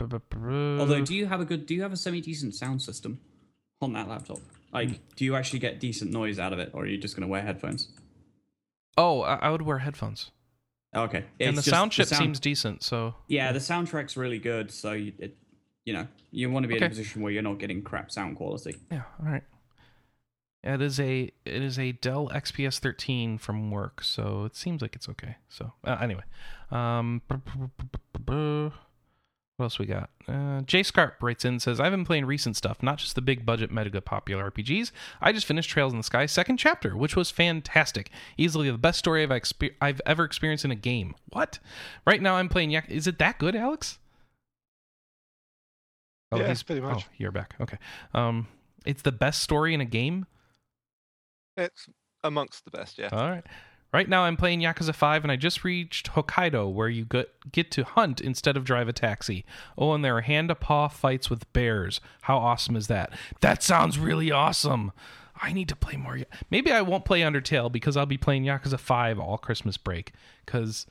Although, do you have a good? Do you have a semi decent sound system on that laptop? Like, Hmm. do you actually get decent noise out of it, or are you just going to wear headphones? oh, I, I would wear headphones, Okay, and It's the sound chip sound- seems decent. So, Yeah, the soundtrack's really good. So you, it, you know, you want to be in a position where you're not getting crap sound quality. yeah, all right. It is a it is a Dell XPS 13 from work, so it seems like it's okay. So uh, anyway, um, what else we got? Uh, Jay Scarp writes in and says, "I've been playing recent stuff, not just the big budget mega popular RPGs. I just finished Trails in the Sky second chapter, which was fantastic. Easily the best story I've exper- I've ever experienced in a game. What? Right now I'm playing. Yak- is it that good, Alex? Oh, Yeah, he's pretty much. Oh, you're back. Okay. Um, it's the best story in a game. It's amongst the best, yeah. All right. Right now, I'm playing Yakuza 5, and I just reached Hokkaido, where you get, get to hunt instead of drive a taxi. Oh, and there are hand to paw fights with bears. How awesome is that? That sounds really awesome. I need to play more. Maybe I won't play Undertale because I'll be playing Yakuza 5 all Christmas break. Because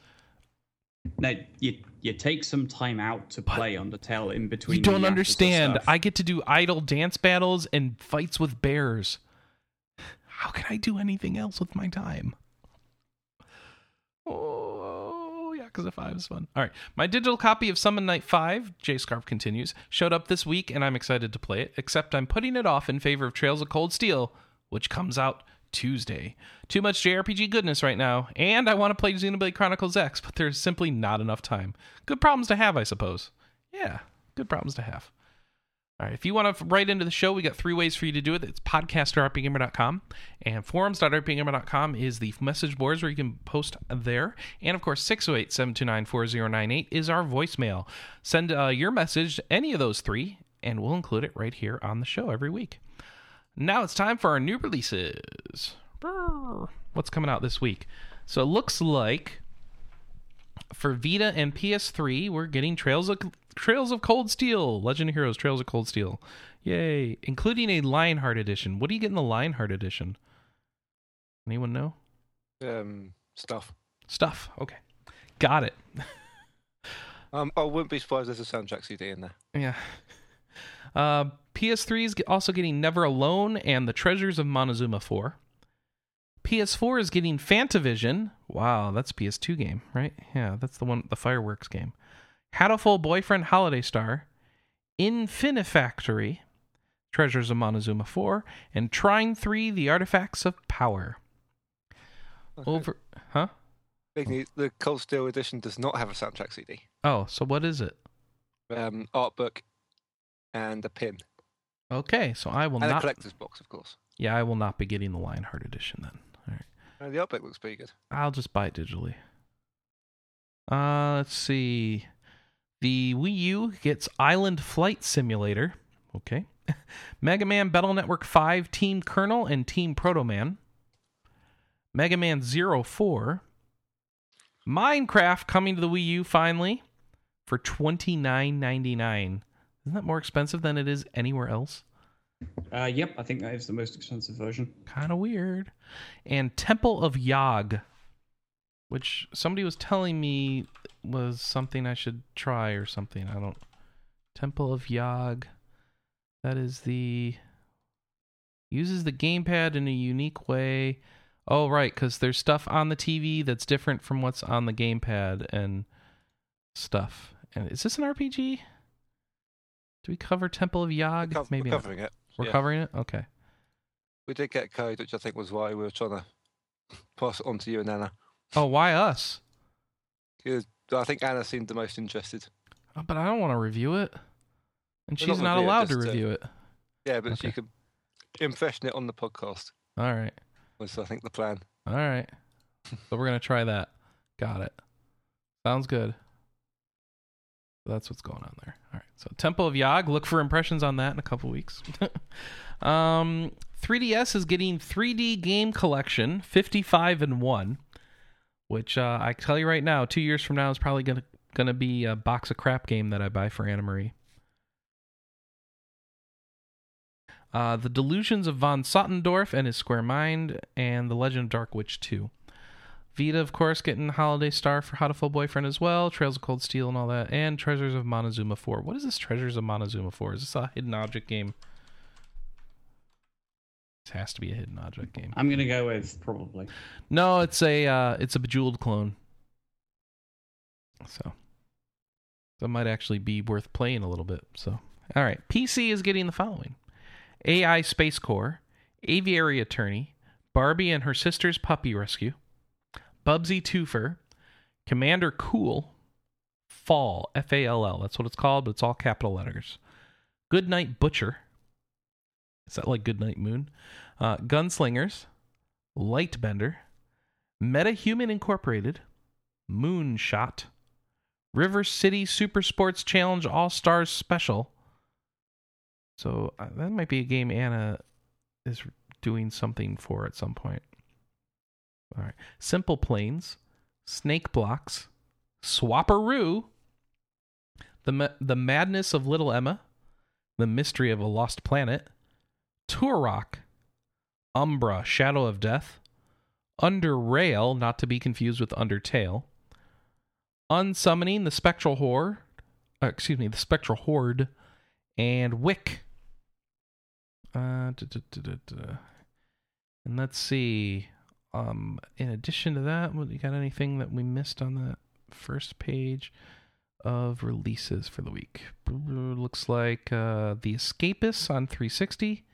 Now, you you take some time out to play Undertale in between. you don't understand. I get to do idle dance battles and fights with bears. How can I do anything else with my time? Oh, Yakuza 5 is fun. All right. My digital copy of Summon Night 5, J Scarf continues, showed up this week and I'm excited to play it, except I'm putting it off in favor of Trails of Cold Steel, which comes out Tuesday. Too much JRPG goodness right now, and I want to play Xenoblade Chronicles X, but there's simply not enough time. Good problems to have, I suppose. Yeah, good problems to have. If you want to write into the show, we got three ways for you to do it. It's podcast.rpgamer.com and forums.rpgamer.com is the message boards where you can post there. And of course, 608 729 4098 is our voicemail. Send uh, your message to any of those three, and we'll include it right here on the show every week. Now it's time for our new releases. What's coming out this week? So it looks like for Vita and PS3, we're getting Trails of Trails of Cold Steel, Legend of Heroes Trails of Cold Steel. Yay, including a Lionheart edition. What do you get in the Lionheart edition? Anyone know? Um, stuff. Stuff. Okay. Got it. *laughs* Um, I wouldn't be surprised there's a soundtrack CD in there. Yeah. Uh, PS3 is also getting Never Alone and The Treasures of Montezuma 4. PS4 is getting Fantavision. Wow, that's a PS2 game, right? Yeah, that's the one, the fireworks game. Hatoful Boyfriend Holiday Star, Infinifactory, Treasures of Montezuma 4, and Trine 3, The Artifacts of Power. Okay. Over, huh? Big news, the Cold Steel edition does not have a soundtrack CD. Oh, so what is it? Um, art book and a pin. Okay, so I will not. and a collector's box, of course. Yeah, I will not be getting the Lionheart edition then. All right. Uh, the art book looks pretty good. I'll just buy it digitally. Uh, let's see. The Wii U gets Island Flight Simulator. Okay. *laughs* Mega Man Battle Network 5 Team Colonel and Team Proto Man. Mega Man Zero Four. Minecraft coming to the Wii U finally for twenty nine ninety nine. Isn't that more expensive than it is anywhere else? Uh, yep, I think that is the most expensive version. Kind of weird. And Temple of Yog, which somebody was telling me was something I should try or something. I don't. Temple of Yog. That is the. Uses the gamepad in a unique way. Oh, right, because there's stuff on the TV that's different from what's on the gamepad and stuff. And is this an RPG? Do we cover Temple of Yog? Maybe we're not. covering it. We're yeah. covering it. Okay. We did get code, which I think was why we were trying to *laughs* pass it on to you and Anna. Oh, why us? 'Cause I think Anna seemed the most interested. Oh, but I don't want to review it, and she's not not review it, allowed to review it. Yeah, but Okay. she could impression it on the podcast. All right. Was I think the plan. All right. *laughs* so we're gonna try that. Got it. Sounds good. That's what's going on there. All right. So Temple of Yog. Look for impressions on that in a couple weeks. *laughs* um, 3DS is getting 3D game collection 55 and one, which uh, I tell you right now, two years from now is probably gonna gonna be a box of crap game that I buy for Anna Marie. Uh, the Delusions of von Sottendorff and his Square Mind, and The Legend of Dark Witch 2. Vita, of course, getting Holiday Star for Hatoful Boyfriend as well, Trails of Cold Steel and all that, and Treasures of Montezuma 4. What is this Treasures of Montezuma 4? Is this a hidden object game? Has to be a hidden object game. I'm gonna go with probably. No, it's a uh, it's a bejeweled clone. So that might actually be worth playing a little bit. So all right, PC is getting the following: AI Space Corps, Aviary Attorney, Barbie and her sister's puppy rescue, Bubsy Twofer, Commander Cool, Fall F A L L. That's what it's called, but it's all capital letters. Good Goodnight Butcher. Is that like Goodnight Moon? Uh, Gunslingers, Lightbender, MetaHuman Incorporated, Moonshot, River City Super Sports Challenge All Stars Special. So uh, that might be a game Anna is doing something for at some point. All right. Simple Planes, Snake Blocks, Swapperoo, the Ma- the Madness of Little Emma, The Mystery of a Lost Planet, Turok, Umbra, Shadow of Death, UnderRail, not to be confused with Undertale, Unsummoning the Spectral Horde, uh, excuse me, the Spectral Horde, and Wick. Uh, duh, duh, duh. And let's see. Um, in addition to that, you got anything that we missed on the first page of releases for the week? Looks like uh, The Escapists on 360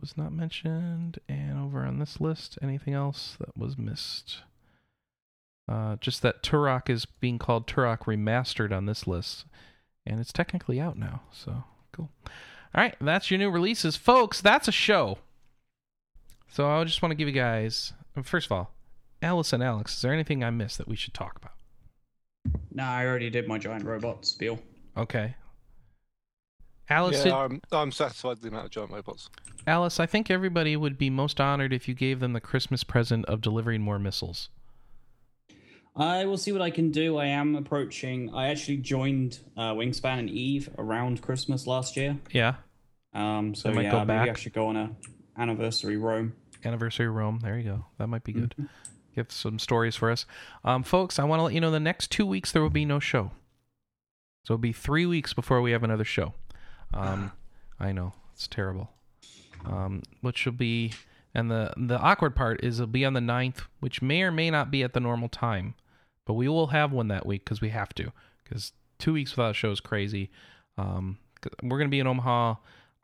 was not mentioned. And over on this list, anything else that was missed? Uh, just that Turok is being called Turok Remastered on this list. And it's technically out now. So cool. All right, that's your new releases. Folks, that's a show. So I just want to give you guys, first of all, Alice and Alex, is there anything I missed that we should talk about? No, I already did my giant robot spiel. Okay. Alice, yeah, did, I'm, I'm satisfied with the amount of giant robots. Alice, I think everybody would be most honored if you gave them the Christmas present of delivering more missiles. I will see what I can do. I am approaching. I actually joined uh, Wingspan and Eve around Christmas last year. Yeah. Um, so might yeah, go maybe I should go on a anniversary roam. Anniversary Rome. There you go. That might be good. Give some stories for us. Um, folks, I want to let you know the next two weeks there will be no show. So it'll be three weeks before we have another show. Um, I know. It's terrible. Um, which will be and the the awkward part is it'll be on the 9th, which may or may not be at the normal time. But we will have one that week because we have to. Because two weeks without a show is crazy. Um, we're gonna be in Omaha.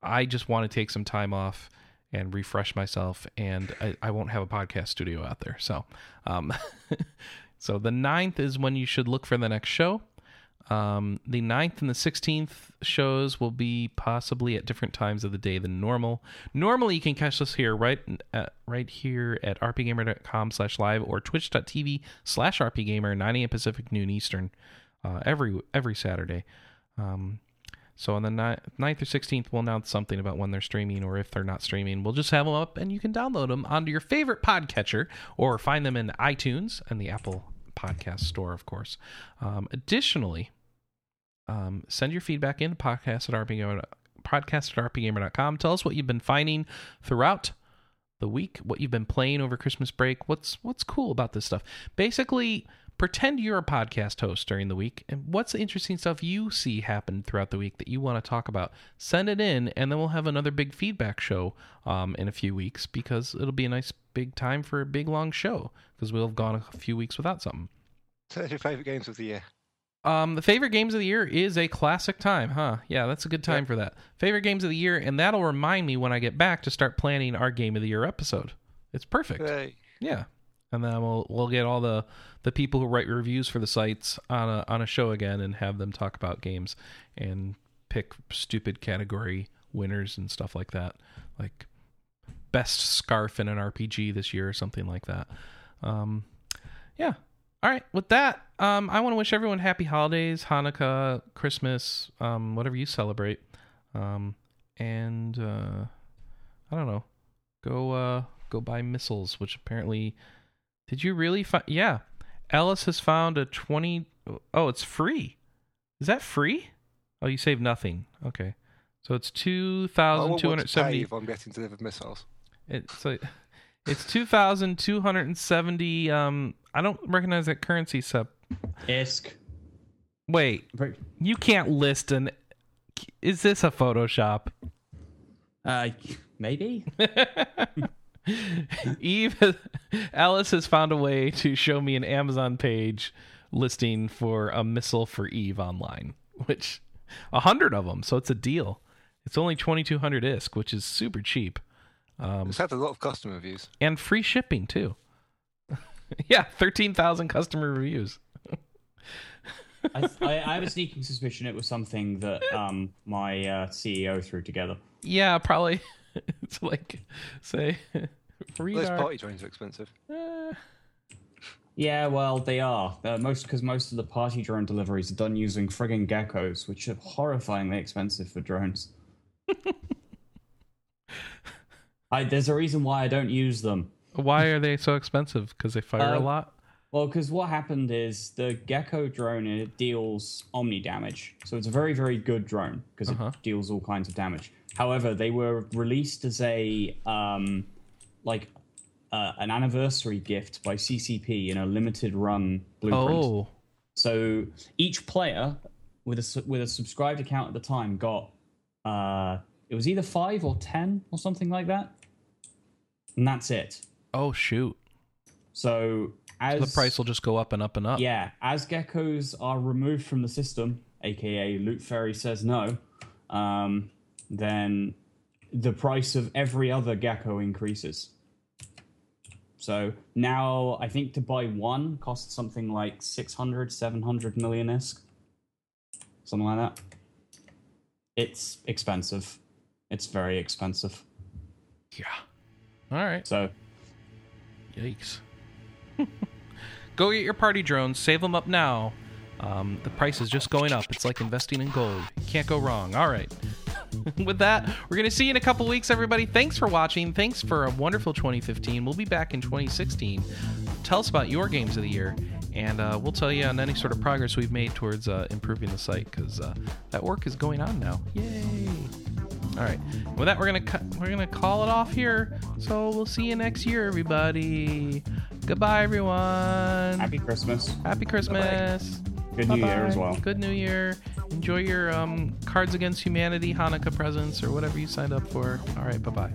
I just want to take some time off and refresh myself, and I, I won't have a podcast studio out there. So, um, *laughs* so the 9th is when you should look for the next show. Um, the 9th and the 16th shows will be possibly at different times of the day than normal. Normally, you can catch us here right at, right here at rpgamer.com slash live or twitch.tv slash rpgamer, 9 a.m. Pacific, noon Eastern, uh, every every Saturday. Um, so on the ni- 9th or 16th, we'll announce something about when they're streaming or if they're not streaming. We'll just have them up and you can download them onto your favorite podcatcher or find them in iTunes and the Apple Podcast Store, of course. Um, additionally, um, send your feedback in podcast at rpgamer, podcast at rpgamer.com. Tell us what you've been finding throughout the week, what you've been playing over Christmas break. What's what's cool about this stuff? Basically, pretend you're a podcast host during the week and what's the interesting stuff you see happen throughout the week that you want to talk about send it in and then we'll have another big feedback show um, in a few weeks because it'll be a nice big time for a big long show because we'll have gone a few weeks without something So that's *laughs* your favourite games of the year. Um, the favorite games of the year is a classic time, huh? Yeah, that's a good time Yep. for that. Favorite games of the year, and that'll remind me when I get back to start planning our game of the year episode. It's perfect. Yeah, and then we'll we'll get all the the people who write reviews for the sites on a on a show again and have them talk about games and pick stupid category winners and stuff like that, like best scarf in an RPG this year or something like that. Um, yeah. All right. With that, um, I want to wish everyone happy holidays, Hanukkah, Christmas, um, whatever you celebrate. Um, and uh, I don't know. Go uh, go buy missiles, which apparently. Did you really find? Yeah, Alice has found a 20 oh it's free. Is that free? Oh, you save nothing. Okay, so it's two I thousand won't two want hundred to pay seventy. if I'm getting delivered missiles. It's like it's two thousand two hundred and seventy. Um, I don't recognize that currency sub. ISK. Wait, you can't list an. Is this a Photoshop? Uh, maybe. *laughs* Eve, Alice has found a way to show me an Amazon page listing for a missile for Eve online, which a hundred of them, so it's a deal. It's only twenty two hundred ISK, which is super cheap, um, It's had a lot of customer reviews. and free shipping too. *laughs* yeah, thirteen thousand customer reviews. *laughs* I, I, I have a sneaking suspicion it was something that um my uh, CEO threw together. Yeah, probably. *laughs* it's like say read Those our- party drones are expensive. Eh, Yeah, well, they are uh, most because most of the party drone deliveries are done using frigging geckos, which are horrifyingly expensive for drones. I, there's a reason why I don't use them. why are they so expensive? Because they fire a Uh, lot. Well, because what happened is the Gecko drone it deals omni damage, so it's a very, very good drone because Uh-huh. it deals all kinds of damage. However, they were released as a um, like uh, an anniversary gift by CCP in a limited run blueprint. Oh, So each player with a with a subscribed account at the time got uh, it was either five or ten or something like that, and that's it. oh shoot! So as The price will just go up and up and up. yeah, as geckos are removed from the system, aka Loot Fairy says no, um, then the price of every other gecko increases. So now I think to buy one costs something like 600, 700 million ISK. Something like that. It's expensive. It's very expensive. Yeah. All right. So Yikes. *laughs* Go get your party drones, save them up now. Um, the price is just going up. It's like investing in gold. Can't go wrong. All right. *laughs* With that, we're going to see you in a couple weeks, everybody. Thanks for watching. Thanks for a wonderful 2015. We'll be back in 2016. Tell us about your games of the year, and uh, we'll tell you on any sort of progress we've made towards uh, improving the site because uh, that work is going on now. Yay! All right. With that, we're gonna cut. We're gonna call it off here. So we'll see you next year, everybody. Goodbye, everyone. happy Christmas. Happy Christmas. Good New Year as well. Good New Year. Enjoy your um, Cards Against Humanity Hanukkah presents or whatever you signed up for. All right. Bye bye.